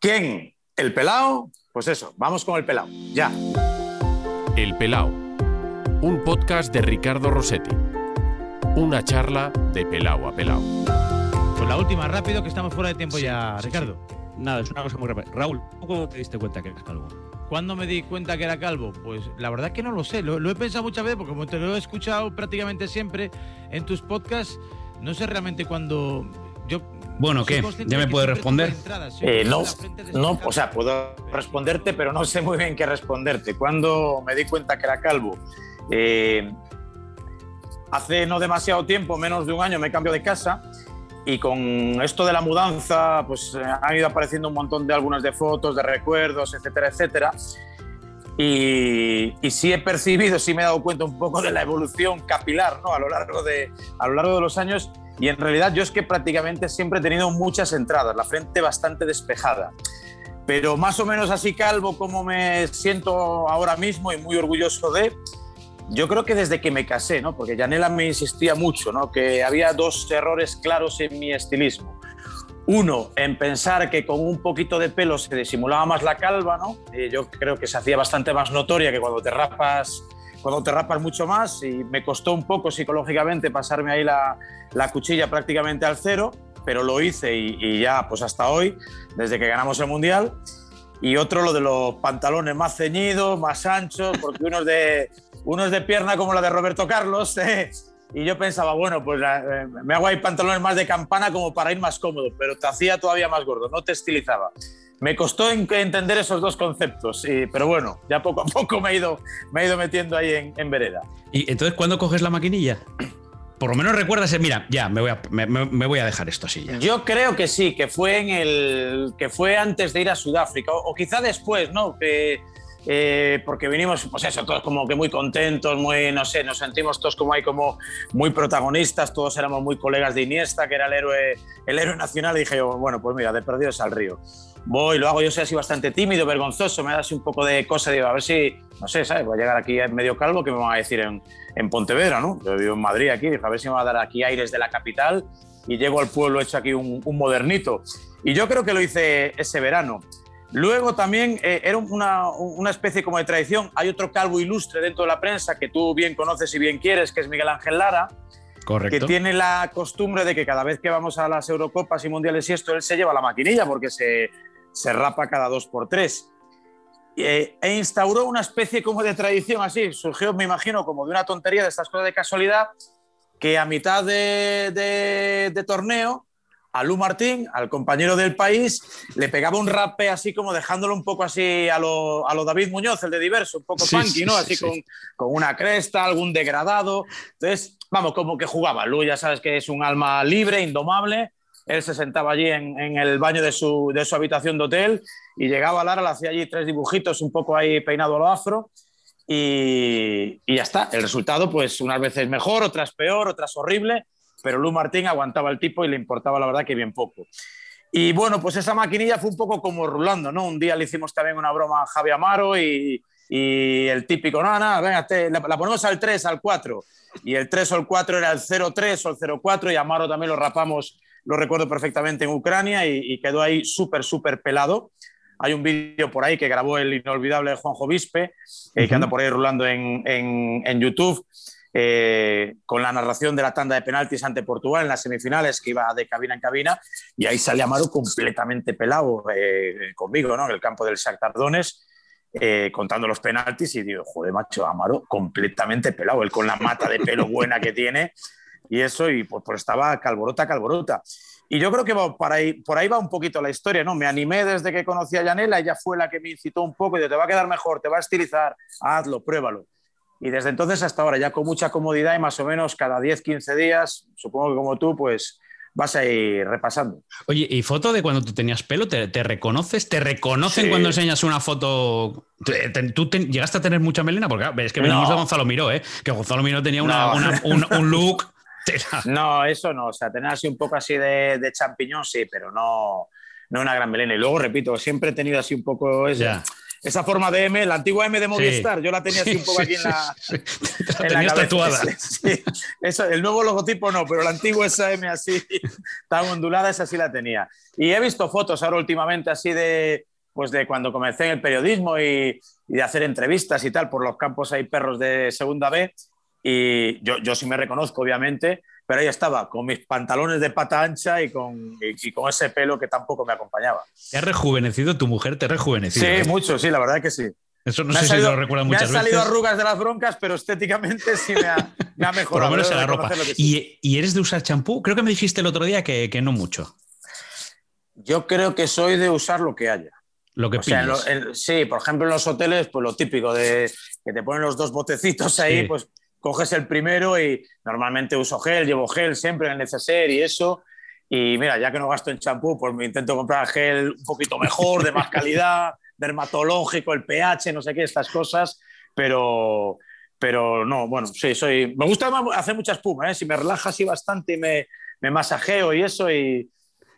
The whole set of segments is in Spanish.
¿Quién? ¿El pelao? Pues eso, vamos con el pelao. Ya. El pelao. Un podcast de Ricardo Rossetti. Una charla de pelao a pelao. Pues la última, rápido, que estamos fuera de tiempo ya, Ricardo. Nada, es una cosa muy rápida. Raúl, ¿cuándo te diste cuenta que eras calvo? ¿Cuándo me di cuenta que era calvo? Pues la verdad que no lo sé. Lo, lo he pensado muchas veces porque como te lo he escuchado prácticamente siempre en tus podcasts, no sé realmente cuándo. Bueno, ¿qué? ¿Ya me puedes responder? Eh, no, no, o sea, puedo responderte, pero no sé muy bien qué responderte. Cuando me di cuenta que era calvo, Eh, hace no demasiado tiempo, menos de un año, me cambio de casa y con esto de la mudanza, pues eh, han ido apareciendo un montón de álbumes de fotos, de recuerdos, etcétera, etcétera. Y, y sí he percibido, sí me he dado cuenta un poco de la evolución capilar ¿no? a, lo largo de, a lo largo de los años. Y en realidad yo es que prácticamente siempre he tenido muchas entradas, la frente bastante despejada. Pero más o menos así calvo como me siento ahora mismo y muy orgulloso de, yo creo que desde que me casé, ¿no? porque Janela me insistía mucho, ¿no? que había dos errores claros en mi estilismo. Uno, en pensar que con un poquito de pelo se disimulaba más la calva, ¿no? Y yo creo que se hacía bastante más notoria que cuando te rapas, cuando te rapas mucho más. Y me costó un poco psicológicamente pasarme ahí la, la cuchilla prácticamente al cero, pero lo hice y, y ya, pues hasta hoy, desde que ganamos el mundial. Y otro, lo de los pantalones más ceñidos, más anchos, porque unos de, unos de pierna como la de Roberto Carlos. ¿eh? Y yo pensaba, bueno, pues eh, me hago ahí pantalones más de campana como para ir más cómodo, pero te hacía todavía más gordo, no te estilizaba. Me costó en- entender esos dos conceptos, y- pero bueno, ya poco a poco me he ido, me he ido metiendo ahí en, en vereda. ¿Y entonces cuándo coges la maquinilla? Por lo menos recuerdas, mira, ya, me voy a, me, me- me voy a dejar esto así ya. Yo creo que sí, que fue en el que fue antes de ir a Sudáfrica o, o quizá después, ¿no? Que, eh, porque vinimos, pues eso, todos como que muy contentos, muy, no sé, nos sentimos todos como ahí como muy protagonistas, todos éramos muy colegas de Iniesta, que era el héroe, el héroe nacional, y dije yo, bueno, pues mira, de perdidos al río. Voy, lo hago, yo soy así bastante tímido, vergonzoso, me da así un poco de cosa, digo, a ver si, no sé, ¿sabes? Voy a llegar aquí medio calvo, ¿qué me van a decir en, en Pontevedra, ¿no? Yo vivo en Madrid aquí, a ver si me va a dar aquí aires de la capital y llego al pueblo hecho aquí un, un modernito. Y yo creo que lo hice ese verano. Luego también eh, era una, una especie como de tradición. Hay otro calvo ilustre dentro de la prensa que tú bien conoces y bien quieres, que es Miguel Ángel Lara, que Correcto. tiene la costumbre de que cada vez que vamos a las Eurocopas y Mundiales y esto, él se lleva la maquinilla porque se, se rapa cada dos por tres. Eh, e instauró una especie como de tradición así, surgió, me imagino, como de una tontería de estas cosas de casualidad, que a mitad de, de- de torneo, a Lu Martín, al compañero del país, le pegaba un rape así como dejándolo un poco así a lo, a lo David Muñoz, el de diverso, un poco Sí, punky, ¿no? sí, Así sí. Con, con una cresta, algún degradado. Entonces, vamos, como que jugaba. Lu ya sabes que es un alma libre, indomable. Él se sentaba allí en, en el baño de su, de su habitación de hotel y llegaba Lara, le hacía allí tres dibujitos, un poco ahí peinado a lo afro. Y, y ya está. El resultado, pues unas veces mejor, otras peor, otras horrible, pero Lu Martín aguantaba el tipo y le importaba la verdad que bien poco. Y bueno, pues esa maquinilla fue un poco como rulando, ¿no? Un día le hicimos también una broma a Javi Amaro y, y el típico, no, no, venga, te- la, la ponemos al 3, al 4. Y el 3 o el 4 era el 0-3 o el 0-4 y Amaro también lo rapamos, lo recuerdo perfectamente en Ucrania y, y quedó ahí súper, súper pelado. Hay un vídeo por ahí que grabó el inolvidable Juanjo Vispe, eh, que anda por ahí rulando en, en- en YouTube, eh, con la narración de la tanda de penaltis ante Portugal en las semifinales, que iba de cabina en cabina, y ahí sale Amaro completamente pelado eh, conmigo, ¿no? En el campo del Shakhtar Donetsk, eh, contando los penaltis, y digo, joder, macho, Amaro completamente pelado, él con la mata de pelo buena que tiene, y eso, y pues, pues estaba calborota, calborota. Y yo creo que va por, ahí, por ahí va un poquito la historia, ¿no? Me animé desde que conocí a Yanela, ella fue la que me incitó un poco y dijo, te va a quedar mejor, te va a estilizar, hazlo, pruébalo. Y desde entonces hasta ahora, ya con mucha comodidad y más o menos cada 10, 15 días, supongo que como tú, pues vas a ir repasando. Oye, ¿y foto de cuando tú tenías pelo? ¿Te, te reconoces? ¿Te reconocen Sí. cuando enseñas una foto? ¿Te- te- ¿Tú te- llegaste a tener mucha melena? Porque es que venimos No. de Gonzalo Miró, ¿eh? Que Gonzalo Miró tenía una- No. una- un, un look. Tela. No, eso no, o sea, tener así un poco así de, de champiñón, sí, pero no, no una gran melena. Y luego, repito, siempre he tenido así un poco ese, Ya. esa forma de M, la antigua M de Movistar, yo la tenía así un poco aquí en la, en la tatuada. eso, el nuevo logotipo no, pero la antigua esa M así tan ondulada, esa sí la tenía. Y he visto fotos ahora últimamente así de, pues de cuando comencé en el periodismo y, y de hacer entrevistas y tal, por los campos hay perros de segunda B, y yo, yo sí me reconozco, obviamente, pero ahí estaba, con mis pantalones de pata ancha y con, y, con ese pelo que tampoco me acompañaba. ¿Te ha rejuvenecido tu mujer? ¿Te ha rejuvenecido? Sí, mucho, sí, la verdad que sí. Eso no sé si lo recuerdan muchas veces. Me han salido arrugas de las broncas, pero estéticamente sí me ha, me ha mejorado. Por lo menos en la ropa. ¿Y, ¿Y, eres de usar champú? Creo que me dijiste el otro día que, que, no mucho. Yo creo que soy de usar lo que haya. Lo que o sea, Sí, por ejemplo, en los hoteles, pues lo típico de que te ponen los dos botecitos ahí, pues coges el primero y normalmente uso gel, llevo gel siempre en el neceser y eso. Y mira, ya que no gasto en champú, pues me intento comprar gel un poquito mejor, de más calidad, dermatológico, el pH, no sé qué, estas cosas. Pero, pero no, bueno, sí, soy. Me gusta hacer mucha espuma, ¿eh? Si me relaja así bastante y me, me masajeo y eso. Y,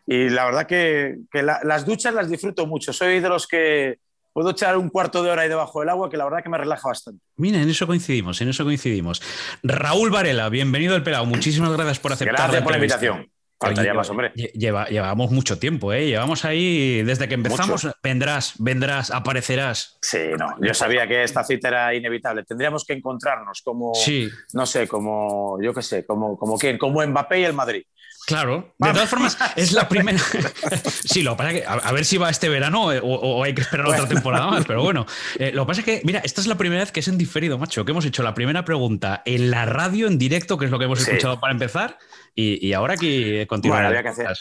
y la verdad que, que las duchas las disfruto mucho. Soy de los que puedo echar un cuarto de hora ahí debajo del agua, que la verdad que me relaja bastante. Mira, en eso coincidimos, en eso coincidimos. Raúl Varela, bienvenido al Pelado. Muchísimas gracias por aceptar. Gracias por la invitación. Faltaría más, hombre. Lleva, llevamos mucho tiempo, ¿eh? Llevamos ahí, desde que empezamos, vendrás, vendrás, aparecerás. Sí, no, yo sabía que esta cita era inevitable. Tendríamos que encontrarnos como, sí. no sé, como, yo qué sé, como, como quién, como Mbappé y el Madrid. Claro, de todas formas, es la primera. sí, lo que pasa es que a, ver si va este verano eh, o, hay que esperar otra temporada más, pero bueno. Eh, lo que pasa es que, mira, esta es la primera vez que es en diferido, macho, que hemos hecho la primera pregunta en la radio en directo, que es lo que hemos escuchado para empezar, y, ahora aquí continuar.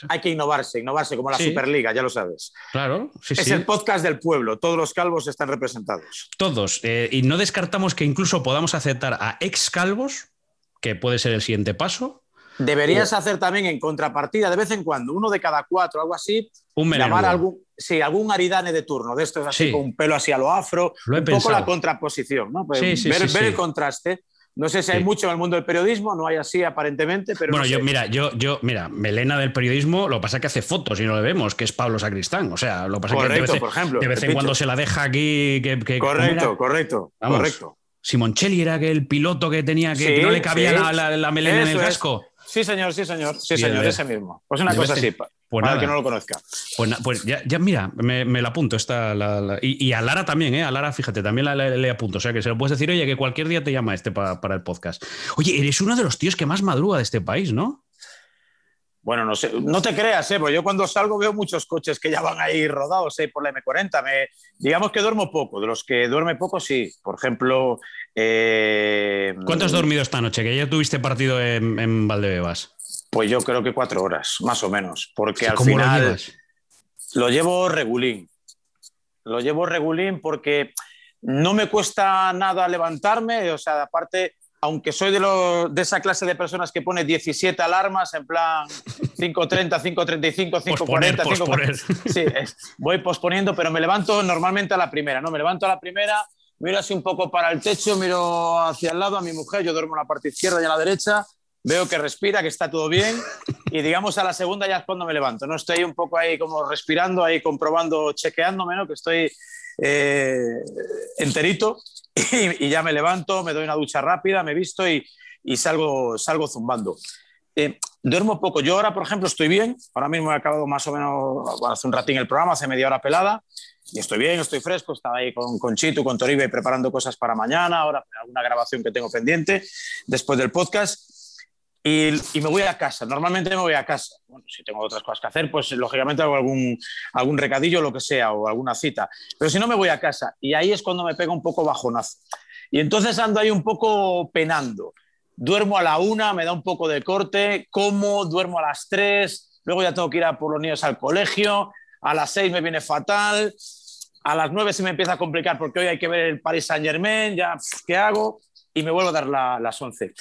hay que innovarse, innovarse como la Superliga, ya lo sabes. Claro, sí, es el podcast del pueblo, todos los calvos están representados. Todos, eh, y no descartamos que incluso podamos aceptar a ex calvos, que puede ser el siguiente paso Deberías hacer también en contrapartida, de vez en cuando, uno de cada cuatro, algo así, un llamar algún, sí, algún aridane de turno, de estos así, con un pelo así a lo afro, un poco la contraposición, ¿no? Pues ver, el contraste. No sé si hay mucho en el mundo del periodismo, no hay así aparentemente, pero. Bueno, yo, mira, yo, yo, mira, Melena del periodismo, lo que pasa es que hace fotos y no le vemos, que es Pablo Sacristán. O sea, lo que pasa es que de vez, por ejemplo, de vez en cuando se la deja aquí. Que, correcto, correcto, correcto. Simoncelli era el piloto que tenía que, no le cabía la, melena en el casco. Sí, señor, sí, señor. Sí, señor, ese mismo. Pues una cosa así, pues para el que no lo conozca. Pues, pues ya, ya, mira, me, me la apunto. Esta, la, y, a Lara también, ¿eh? A Lara, fíjate, también le apunto. O sea, que se lo puedes decir, oye, que cualquier día te llama este para el podcast. Oye, eres uno de los tíos que más madruga de este país, ¿no? Bueno, no sé, no te creas, ¿eh? porque yo cuando salgo veo muchos coches que ya van ahí rodados ¿eh? por la M40. Me, digamos que duermo poco, de los que duerme poco, sí. Por ejemplo. Eh, ¿Cuánto has dormido esta noche? Que ya tuviste partido en, en Valdebebas. Pues yo creo que cuatro horas, más o menos. Porque al final. Lo, lo llevo regulín. Lo llevo regulín porque no me cuesta nada levantarme, o sea, aparte aunque soy de, de, esa clase de personas que pone 17 alarmas en plan 5.30, 5.35, 5.40, 5.40. Sí, voy posponiendo, pero me levanto normalmente a la primera, ¿no? Me levanto a la primera, miro así un poco para el techo, miro hacia el lado a mi mujer, yo duermo en la parte izquierda y a la derecha, veo que respira, que está todo bien, y digamos a la segunda ya es cuando me levanto, ¿no? Estoy un poco ahí como respirando, ahí comprobando, chequeándome, ¿no? Que estoy eh, enterito y, ya me levanto, me doy una ducha rápida, me visto y, salgo, salgo zumbando. Eh, duermo poco. Yo ahora, por ejemplo, estoy bien. Ahora mismo he acabado más o menos hace un ratín el programa, hace media hora pelada. Y estoy bien, estoy fresco. Estaba ahí con, con Chito, con Toribe preparando cosas para mañana. Ahora alguna grabación que tengo pendiente después del podcast. Y, me voy a casa. Normalmente me voy a casa. Bueno, si tengo otras cosas que hacer, pues lógicamente hago algún, algún recadillo, lo que sea, o alguna cita. Pero si no, me voy a casa. Y ahí es cuando me pega un poco bajonazo. Y entonces ando ahí un poco penando. Duermo a la una, me da un poco de corte, como, duermo a las tres, luego ya tengo que ir a por los niños al colegio, a las seis me viene fatal, a las nueve se me empieza a complicar porque hoy hay que ver el Paris Saint Germain, ya, ¿qué hago? Y me vuelvo a dar la, las once.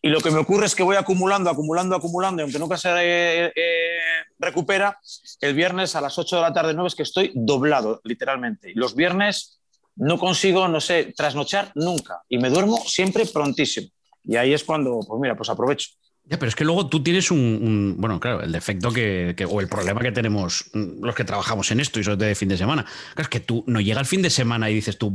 Y lo que me ocurre es que voy acumulando, acumulando, acumulando, y aunque nunca se eh, eh, recupera, el viernes a las 8 de la tarde, 9 es que estoy doblado, literalmente. Los viernes no consigo, no sé, trasnochar nunca. Y me duermo siempre prontísimo. Y ahí es cuando, pues mira, pues aprovecho. Ya, pero es que luego tú tienes un, bueno, claro, el defecto que, o el problema que tenemos los que trabajamos en esto y sobre todo de fin de semana. Claro, es que tú no llega el fin de semana y dices tú,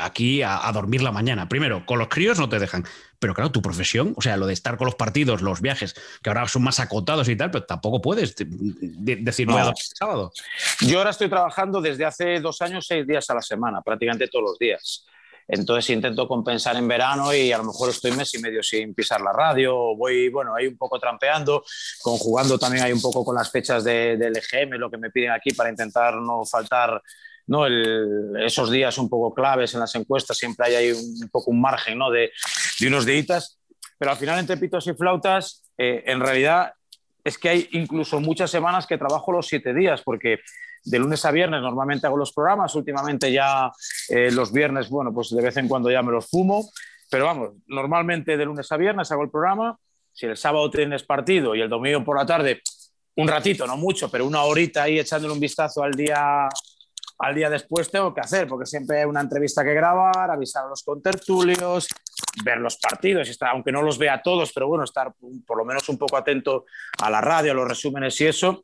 aquí a, dormir la mañana. Primero, con los críos no te dejan. Pero claro, tu profesión, o sea, lo de estar con los partidos, los viajes, que ahora son más acotados y tal, pero tampoco puedes decir, no. sábado. Yo ahora estoy trabajando desde hace dos años, seis días a la semana, prácticamente todos los días. Entonces intento compensar en verano y a lo mejor estoy mes y medio sin pisar la radio, voy, bueno, ahí un poco trampeando, conjugando también ahí un poco con las fechas del EGM, lo que me piden aquí para intentar no faltar ¿no? esos días un poco claves en las encuestas, siempre hay ahí un, poco un margen ¿no? de, de, unos días, pero al final entre pitos y flautas, eh, en realidad es que hay incluso muchas semanas que trabajo los siete días, porque de lunes a viernes normalmente hago los programas, últimamente ya eh, los viernes, bueno, pues de vez en cuando ya me los fumo, pero vamos, normalmente de lunes a viernes hago el programa, si el sábado tienes partido y el domingo por la tarde, un ratito, no mucho, pero una horita ahí echándole un vistazo al día al día después tengo que hacer, porque siempre hay una entrevista que grabar, avisar a los contertulios, ver los partidos, aunque no los vea todos, pero bueno, estar por lo menos un poco atento a la radio, a los resúmenes y eso,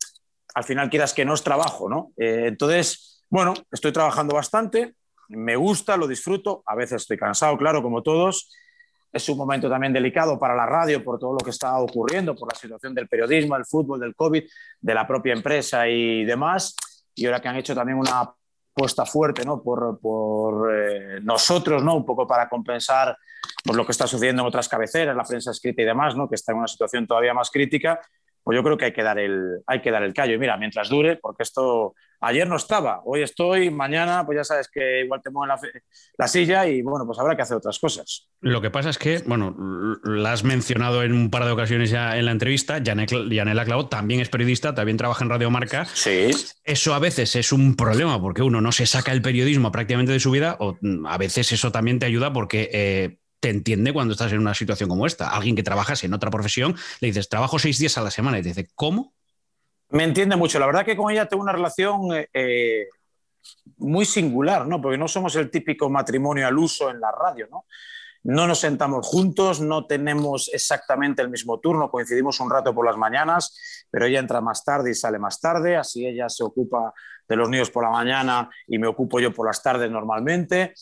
al final quieras que no es trabajo, ¿no? Eh, entonces, bueno, estoy trabajando bastante, me gusta, lo disfruto, a veces estoy cansado, claro, como todos. Es un momento también delicado para la radio por todo lo que está ocurriendo, por la situación del periodismo, el fútbol, del COVID, de la propia empresa y demás. Y ahora que han hecho también una apuesta fuerte ¿no? por, eh, nosotros, ¿no? un poco para compensar por lo que está sucediendo en otras cabeceras, la prensa escrita y demás, ¿no? que está en una situación todavía más crítica, pues yo creo que hay que dar el, hay que dar el callo. Y mira, mientras dure, porque esto ayer no estaba, hoy estoy, mañana, pues ya sabes que igual te mueven la, la, silla y bueno, pues habrá que hacer otras cosas. Lo que pasa es que, bueno, la has mencionado en un par de ocasiones ya en la entrevista, Yanela Clau también es periodista, también trabaja en Radio Marca. Sí. Eso a veces es un problema porque uno no se saca el periodismo prácticamente de su vida o mm, a veces eso también te ayuda porque... Eh, te entiende cuando estás en una situación como esta. Alguien que trabajas en otra profesión, le dices, trabajo seis días a la semana y te dice, ¿cómo? Me entiende mucho. La verdad que con ella tengo una relación eh, eh, muy singular, ¿no? Porque no somos el típico matrimonio al uso en la radio, ¿no? No nos sentamos juntos, no tenemos exactamente el mismo turno, coincidimos un rato por las mañanas, pero ella entra más tarde y sale más tarde, así ella se ocupa de los niños por la mañana y me ocupo yo por las tardes normalmente.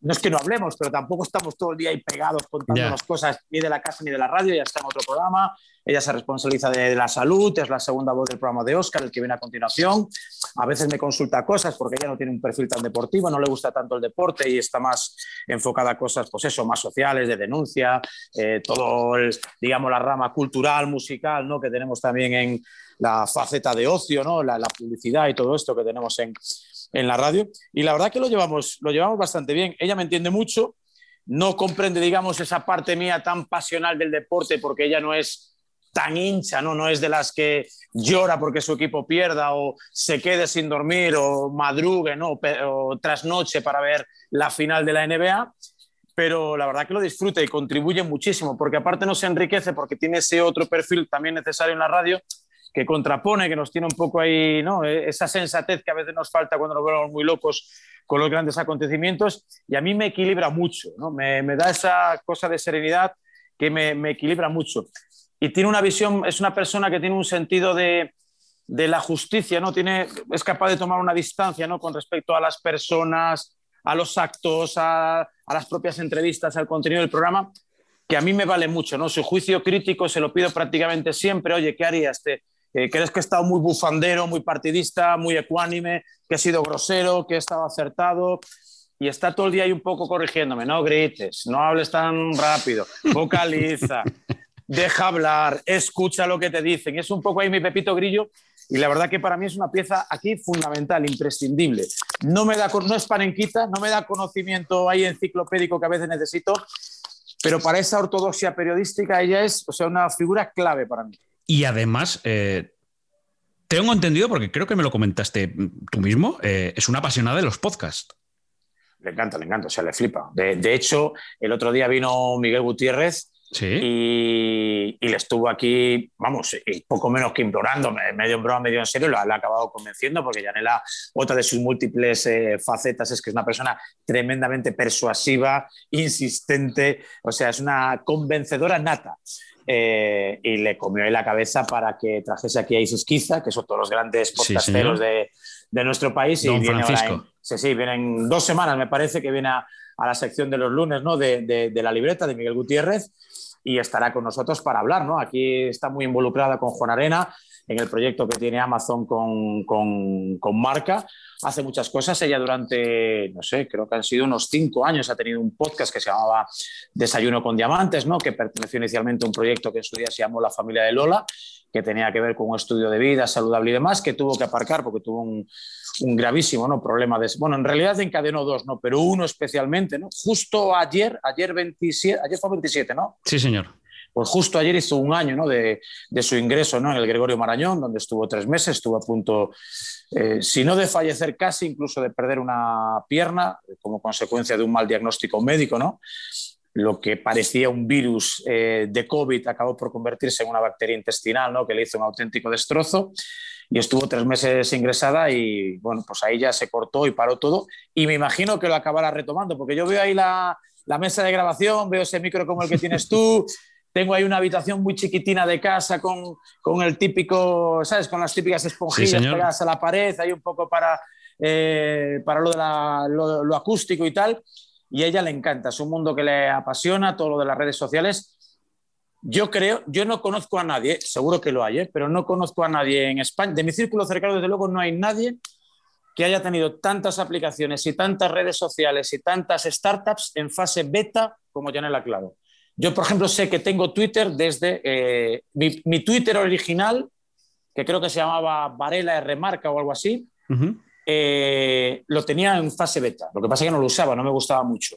No es que no hablemos, pero tampoco estamos todo el día ahí pegados contándonos cosas ni de la casa ni de la radio, ya está en otro programa. Ella se responsabiliza de, la salud, es la segunda voz del programa de Oscar, el que viene a continuación. A veces me consulta cosas porque ella no tiene un perfil tan deportivo, no le gusta tanto el deporte y está más enfocada a cosas, pues eso, más sociales, de denuncia, eh, todo, el, digamos, la rama cultural, musical, ¿no? Que tenemos también en la faceta de ocio, ¿no? La, la publicidad y todo esto que tenemos en, en la radio. Y la verdad que lo llevamos, lo llevamos bastante bien. Ella me entiende mucho, no comprende, digamos, esa parte mía tan pasional del deporte, porque ella no es tan hincha, ¿no? no es de las que llora porque su equipo pierda o se quede sin dormir o madrugue ¿no? o trasnoche para ver la final de la NBA, pero la verdad que lo disfruta y contribuye muchísimo, porque aparte no se enriquece porque tiene ese otro perfil también necesario en la radio, que contrapone, que nos tiene un poco ahí, ¿no? E, esa sensatez que a veces nos falta cuando nos vemos muy locos con los grandes acontecimientos, y a mí me equilibra mucho, ¿no? me, me da esa cosa de serenidad que me, me, equilibra mucho. Y tiene una visión, es una persona que tiene un sentido de, de la justicia, ¿no? Tiene, es capaz de tomar una distancia ¿no? con respecto a las personas, a los actos, a, a las propias entrevistas, al contenido del programa, que a mí me vale mucho, ¿no? Su juicio crítico se lo pido prácticamente siempre, oye, ¿qué harías? Te, ¿Crees que he estado muy bufandero, muy partidista, muy ecuánime, que he sido grosero, que he estado acertado? Y está todo el día ahí un poco corrigiéndome, no grites, no hables tan rápido, vocaliza, deja hablar, escucha lo que te dicen. Es un poco ahí mi pepito grillo y la verdad que para mí es una pieza aquí fundamental, imprescindible. No, me da, no es panenquita, no me da conocimiento ahí enciclopédico que a veces necesito, pero para esa ortodoxia periodística ella es o sea, una figura clave para mí. Y además, eh, tengo entendido, porque creo que me lo comentaste tú mismo, eh, es una apasionada de los podcasts. Le encanta, le encanta, o sea, le flipa. De, hecho, el otro día vino Miguel Gutiérrez Y, le estuvo aquí, vamos, y poco menos que implorando, medio en broma, medio en serio, lo, ha acabado convenciendo porque Yanela, otra de sus múltiples eh, facetas es que es una persona tremendamente persuasiva, insistente, o sea, es una convencedora nata. Eh, y le comió ahí la cabeza para que trajese aquí a Isis Kiza, que son todos los grandes podcasteros de, de, nuestro país. Don y viene Francisco. sí, sí, vienen dos semanas, me parece, que viene a, a la sección de los lunes ¿no? de, de, de, la libreta de Miguel Gutiérrez y estará con nosotros para hablar. ¿no? Aquí está muy involucrada con Juan Arena en el proyecto que tiene Amazon con, con, con, Marca. Hace muchas cosas. Ella durante, no sé, creo que han sido unos cinco años, ha tenido un podcast que se llamaba Desayuno con Diamantes, ¿no? que perteneció inicialmente a un proyecto que en su día se llamó La Familia de Lola, que tenía que ver con un estudio de vida saludable y demás, que tuvo que aparcar porque tuvo un, un gravísimo ¿no? problema. De, bueno, en realidad encadenó dos, ¿no? pero uno especialmente. ¿no? Justo ayer, ayer, 27, ayer fue 27, ¿no? Sí, señor pues justo ayer hizo un año ¿no? de, de, su ingreso ¿no? en el Gregorio Marañón, donde estuvo tres meses, estuvo a punto, eh, si no de fallecer casi, incluso de perder una pierna como consecuencia de un mal diagnóstico médico, ¿no? Lo que parecía un virus eh, de COVID acabó por convertirse en una bacteria intestinal, ¿no? Que le hizo un auténtico destrozo y estuvo tres meses ingresada y bueno, pues ahí ya se cortó y paró todo y me imagino que lo acabará retomando porque yo veo ahí la, la mesa de grabación, veo ese micro como el que tienes tú, tengo ahí una habitación muy chiquitina de casa con, con el típico, ¿sabes? Con las típicas esponjillas sí, pegadas a la pared, hay un poco para, eh, para lo, de la, lo, lo, acústico y tal. Y a ella le encanta, es un mundo que le apasiona, todo lo de las redes sociales. Yo creo, yo no conozco a nadie, seguro que lo hay, ¿eh? pero no conozco a nadie en España. De mi círculo cercano, desde luego, no hay nadie que haya tenido tantas aplicaciones y tantas redes sociales y tantas startups en fase beta como Janela Claro. Yo, por ejemplo, sé que tengo Twitter desde eh, mi, mi, Twitter original, que creo que se llamaba Varela R Marca o algo así, uh -huh. eh, lo tenía en fase beta. Lo que pasa es que no lo usaba, no me gustaba mucho.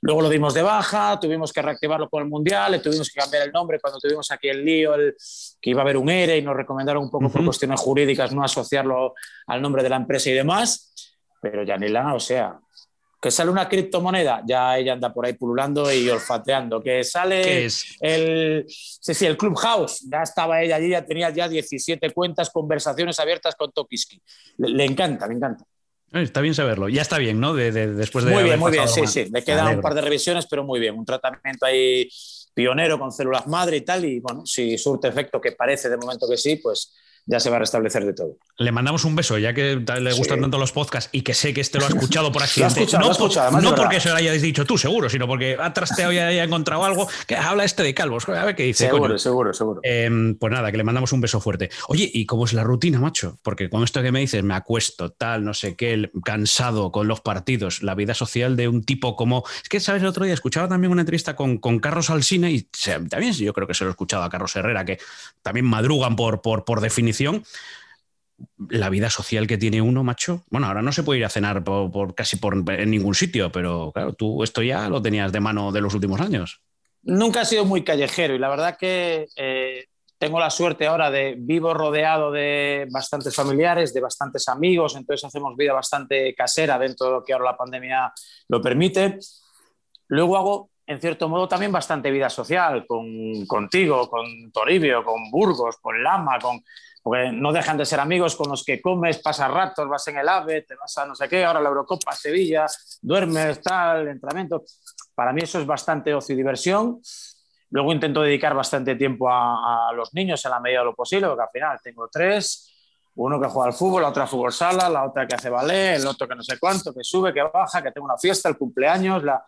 Luego lo dimos de baja, tuvimos que reactivarlo con el Mundial, le tuvimos que cambiar el nombre cuando tuvimos aquí el lío, el, que iba a haber un ERE y nos recomendaron un poco uh -huh. por cuestiones jurídicas no asociarlo al nombre de la empresa y demás. Pero Yanela, o sea, que sale una criptomoneda, ya ella anda por ahí pululando y olfateando. Que sale el, sí, sí, el Clubhouse, ya estaba ella allí, ya tenía ya 17 cuentas, conversaciones abiertas con Tokiski. Le, le encanta, le encanta. Está bien saberlo. Ya está bien, ¿no? De, de, después de. Muy bien, muy bien, sí, sí. Le quedan un par de revisiones, pero muy bien. Un tratamiento ahí pionero con células madre y tal. Y bueno, si surte efecto, que parece de momento que sí, pues ya se va a restablecer de todo. Le mandamos un beso, ya que le gustan sí. tanto los podcasts y que sé que este lo ha escuchado por accidente. escuchado, no, escuchado, no porque se lo hayas dicho tú, seguro, sino porque ha trasteado y haya encontrado algo que habla este de calvos. A ver qué dice. Seguro, coño. seguro, seguro. Eh, pues nada, que le mandamos un beso fuerte. Oye, ¿y cómo es la rutina, macho? Porque con esto que me dices, me acuesto, tal, no sé qué, cansado con los partidos, la vida social de un tipo como. Es que, ¿sabes? El otro día escuchaba también una entrevista con, con Carlos Alsina y también yo creo que se lo he escuchado a Carlos Herrera, que también madrugan por, por, por definición la vida social que tiene uno, macho. Bueno, ahora no se puede ir a cenar por, casi por en ningún sitio, pero claro, tú esto ya lo tenías de mano de los últimos años. Nunca he sido muy callejero y la verdad que eh, tengo la suerte ahora de vivo rodeado de bastantes familiares, de bastantes amigos, entonces hacemos vida bastante casera dentro de lo que ahora la pandemia lo permite. Luego hago, en cierto modo, también bastante vida social con, contigo, con Toribio, con Burgos, con Lama, con porque no dejan de ser amigos con los que comes, pasas ratos, vas en el AVE, te vas a no sé qué, ahora la Eurocopa, Sevilla, duermes, tal, entrenamiento. Para mí eso es bastante ocio y diversión. Luego intento dedicar bastante tiempo a, los niños en la medida de lo posible, porque al final tengo tres, uno que juega al fútbol, la otra fútbol sala, la otra que hace ballet, el otro que no sé cuánto, que sube, que baja, que tengo una fiesta, el cumpleaños, la...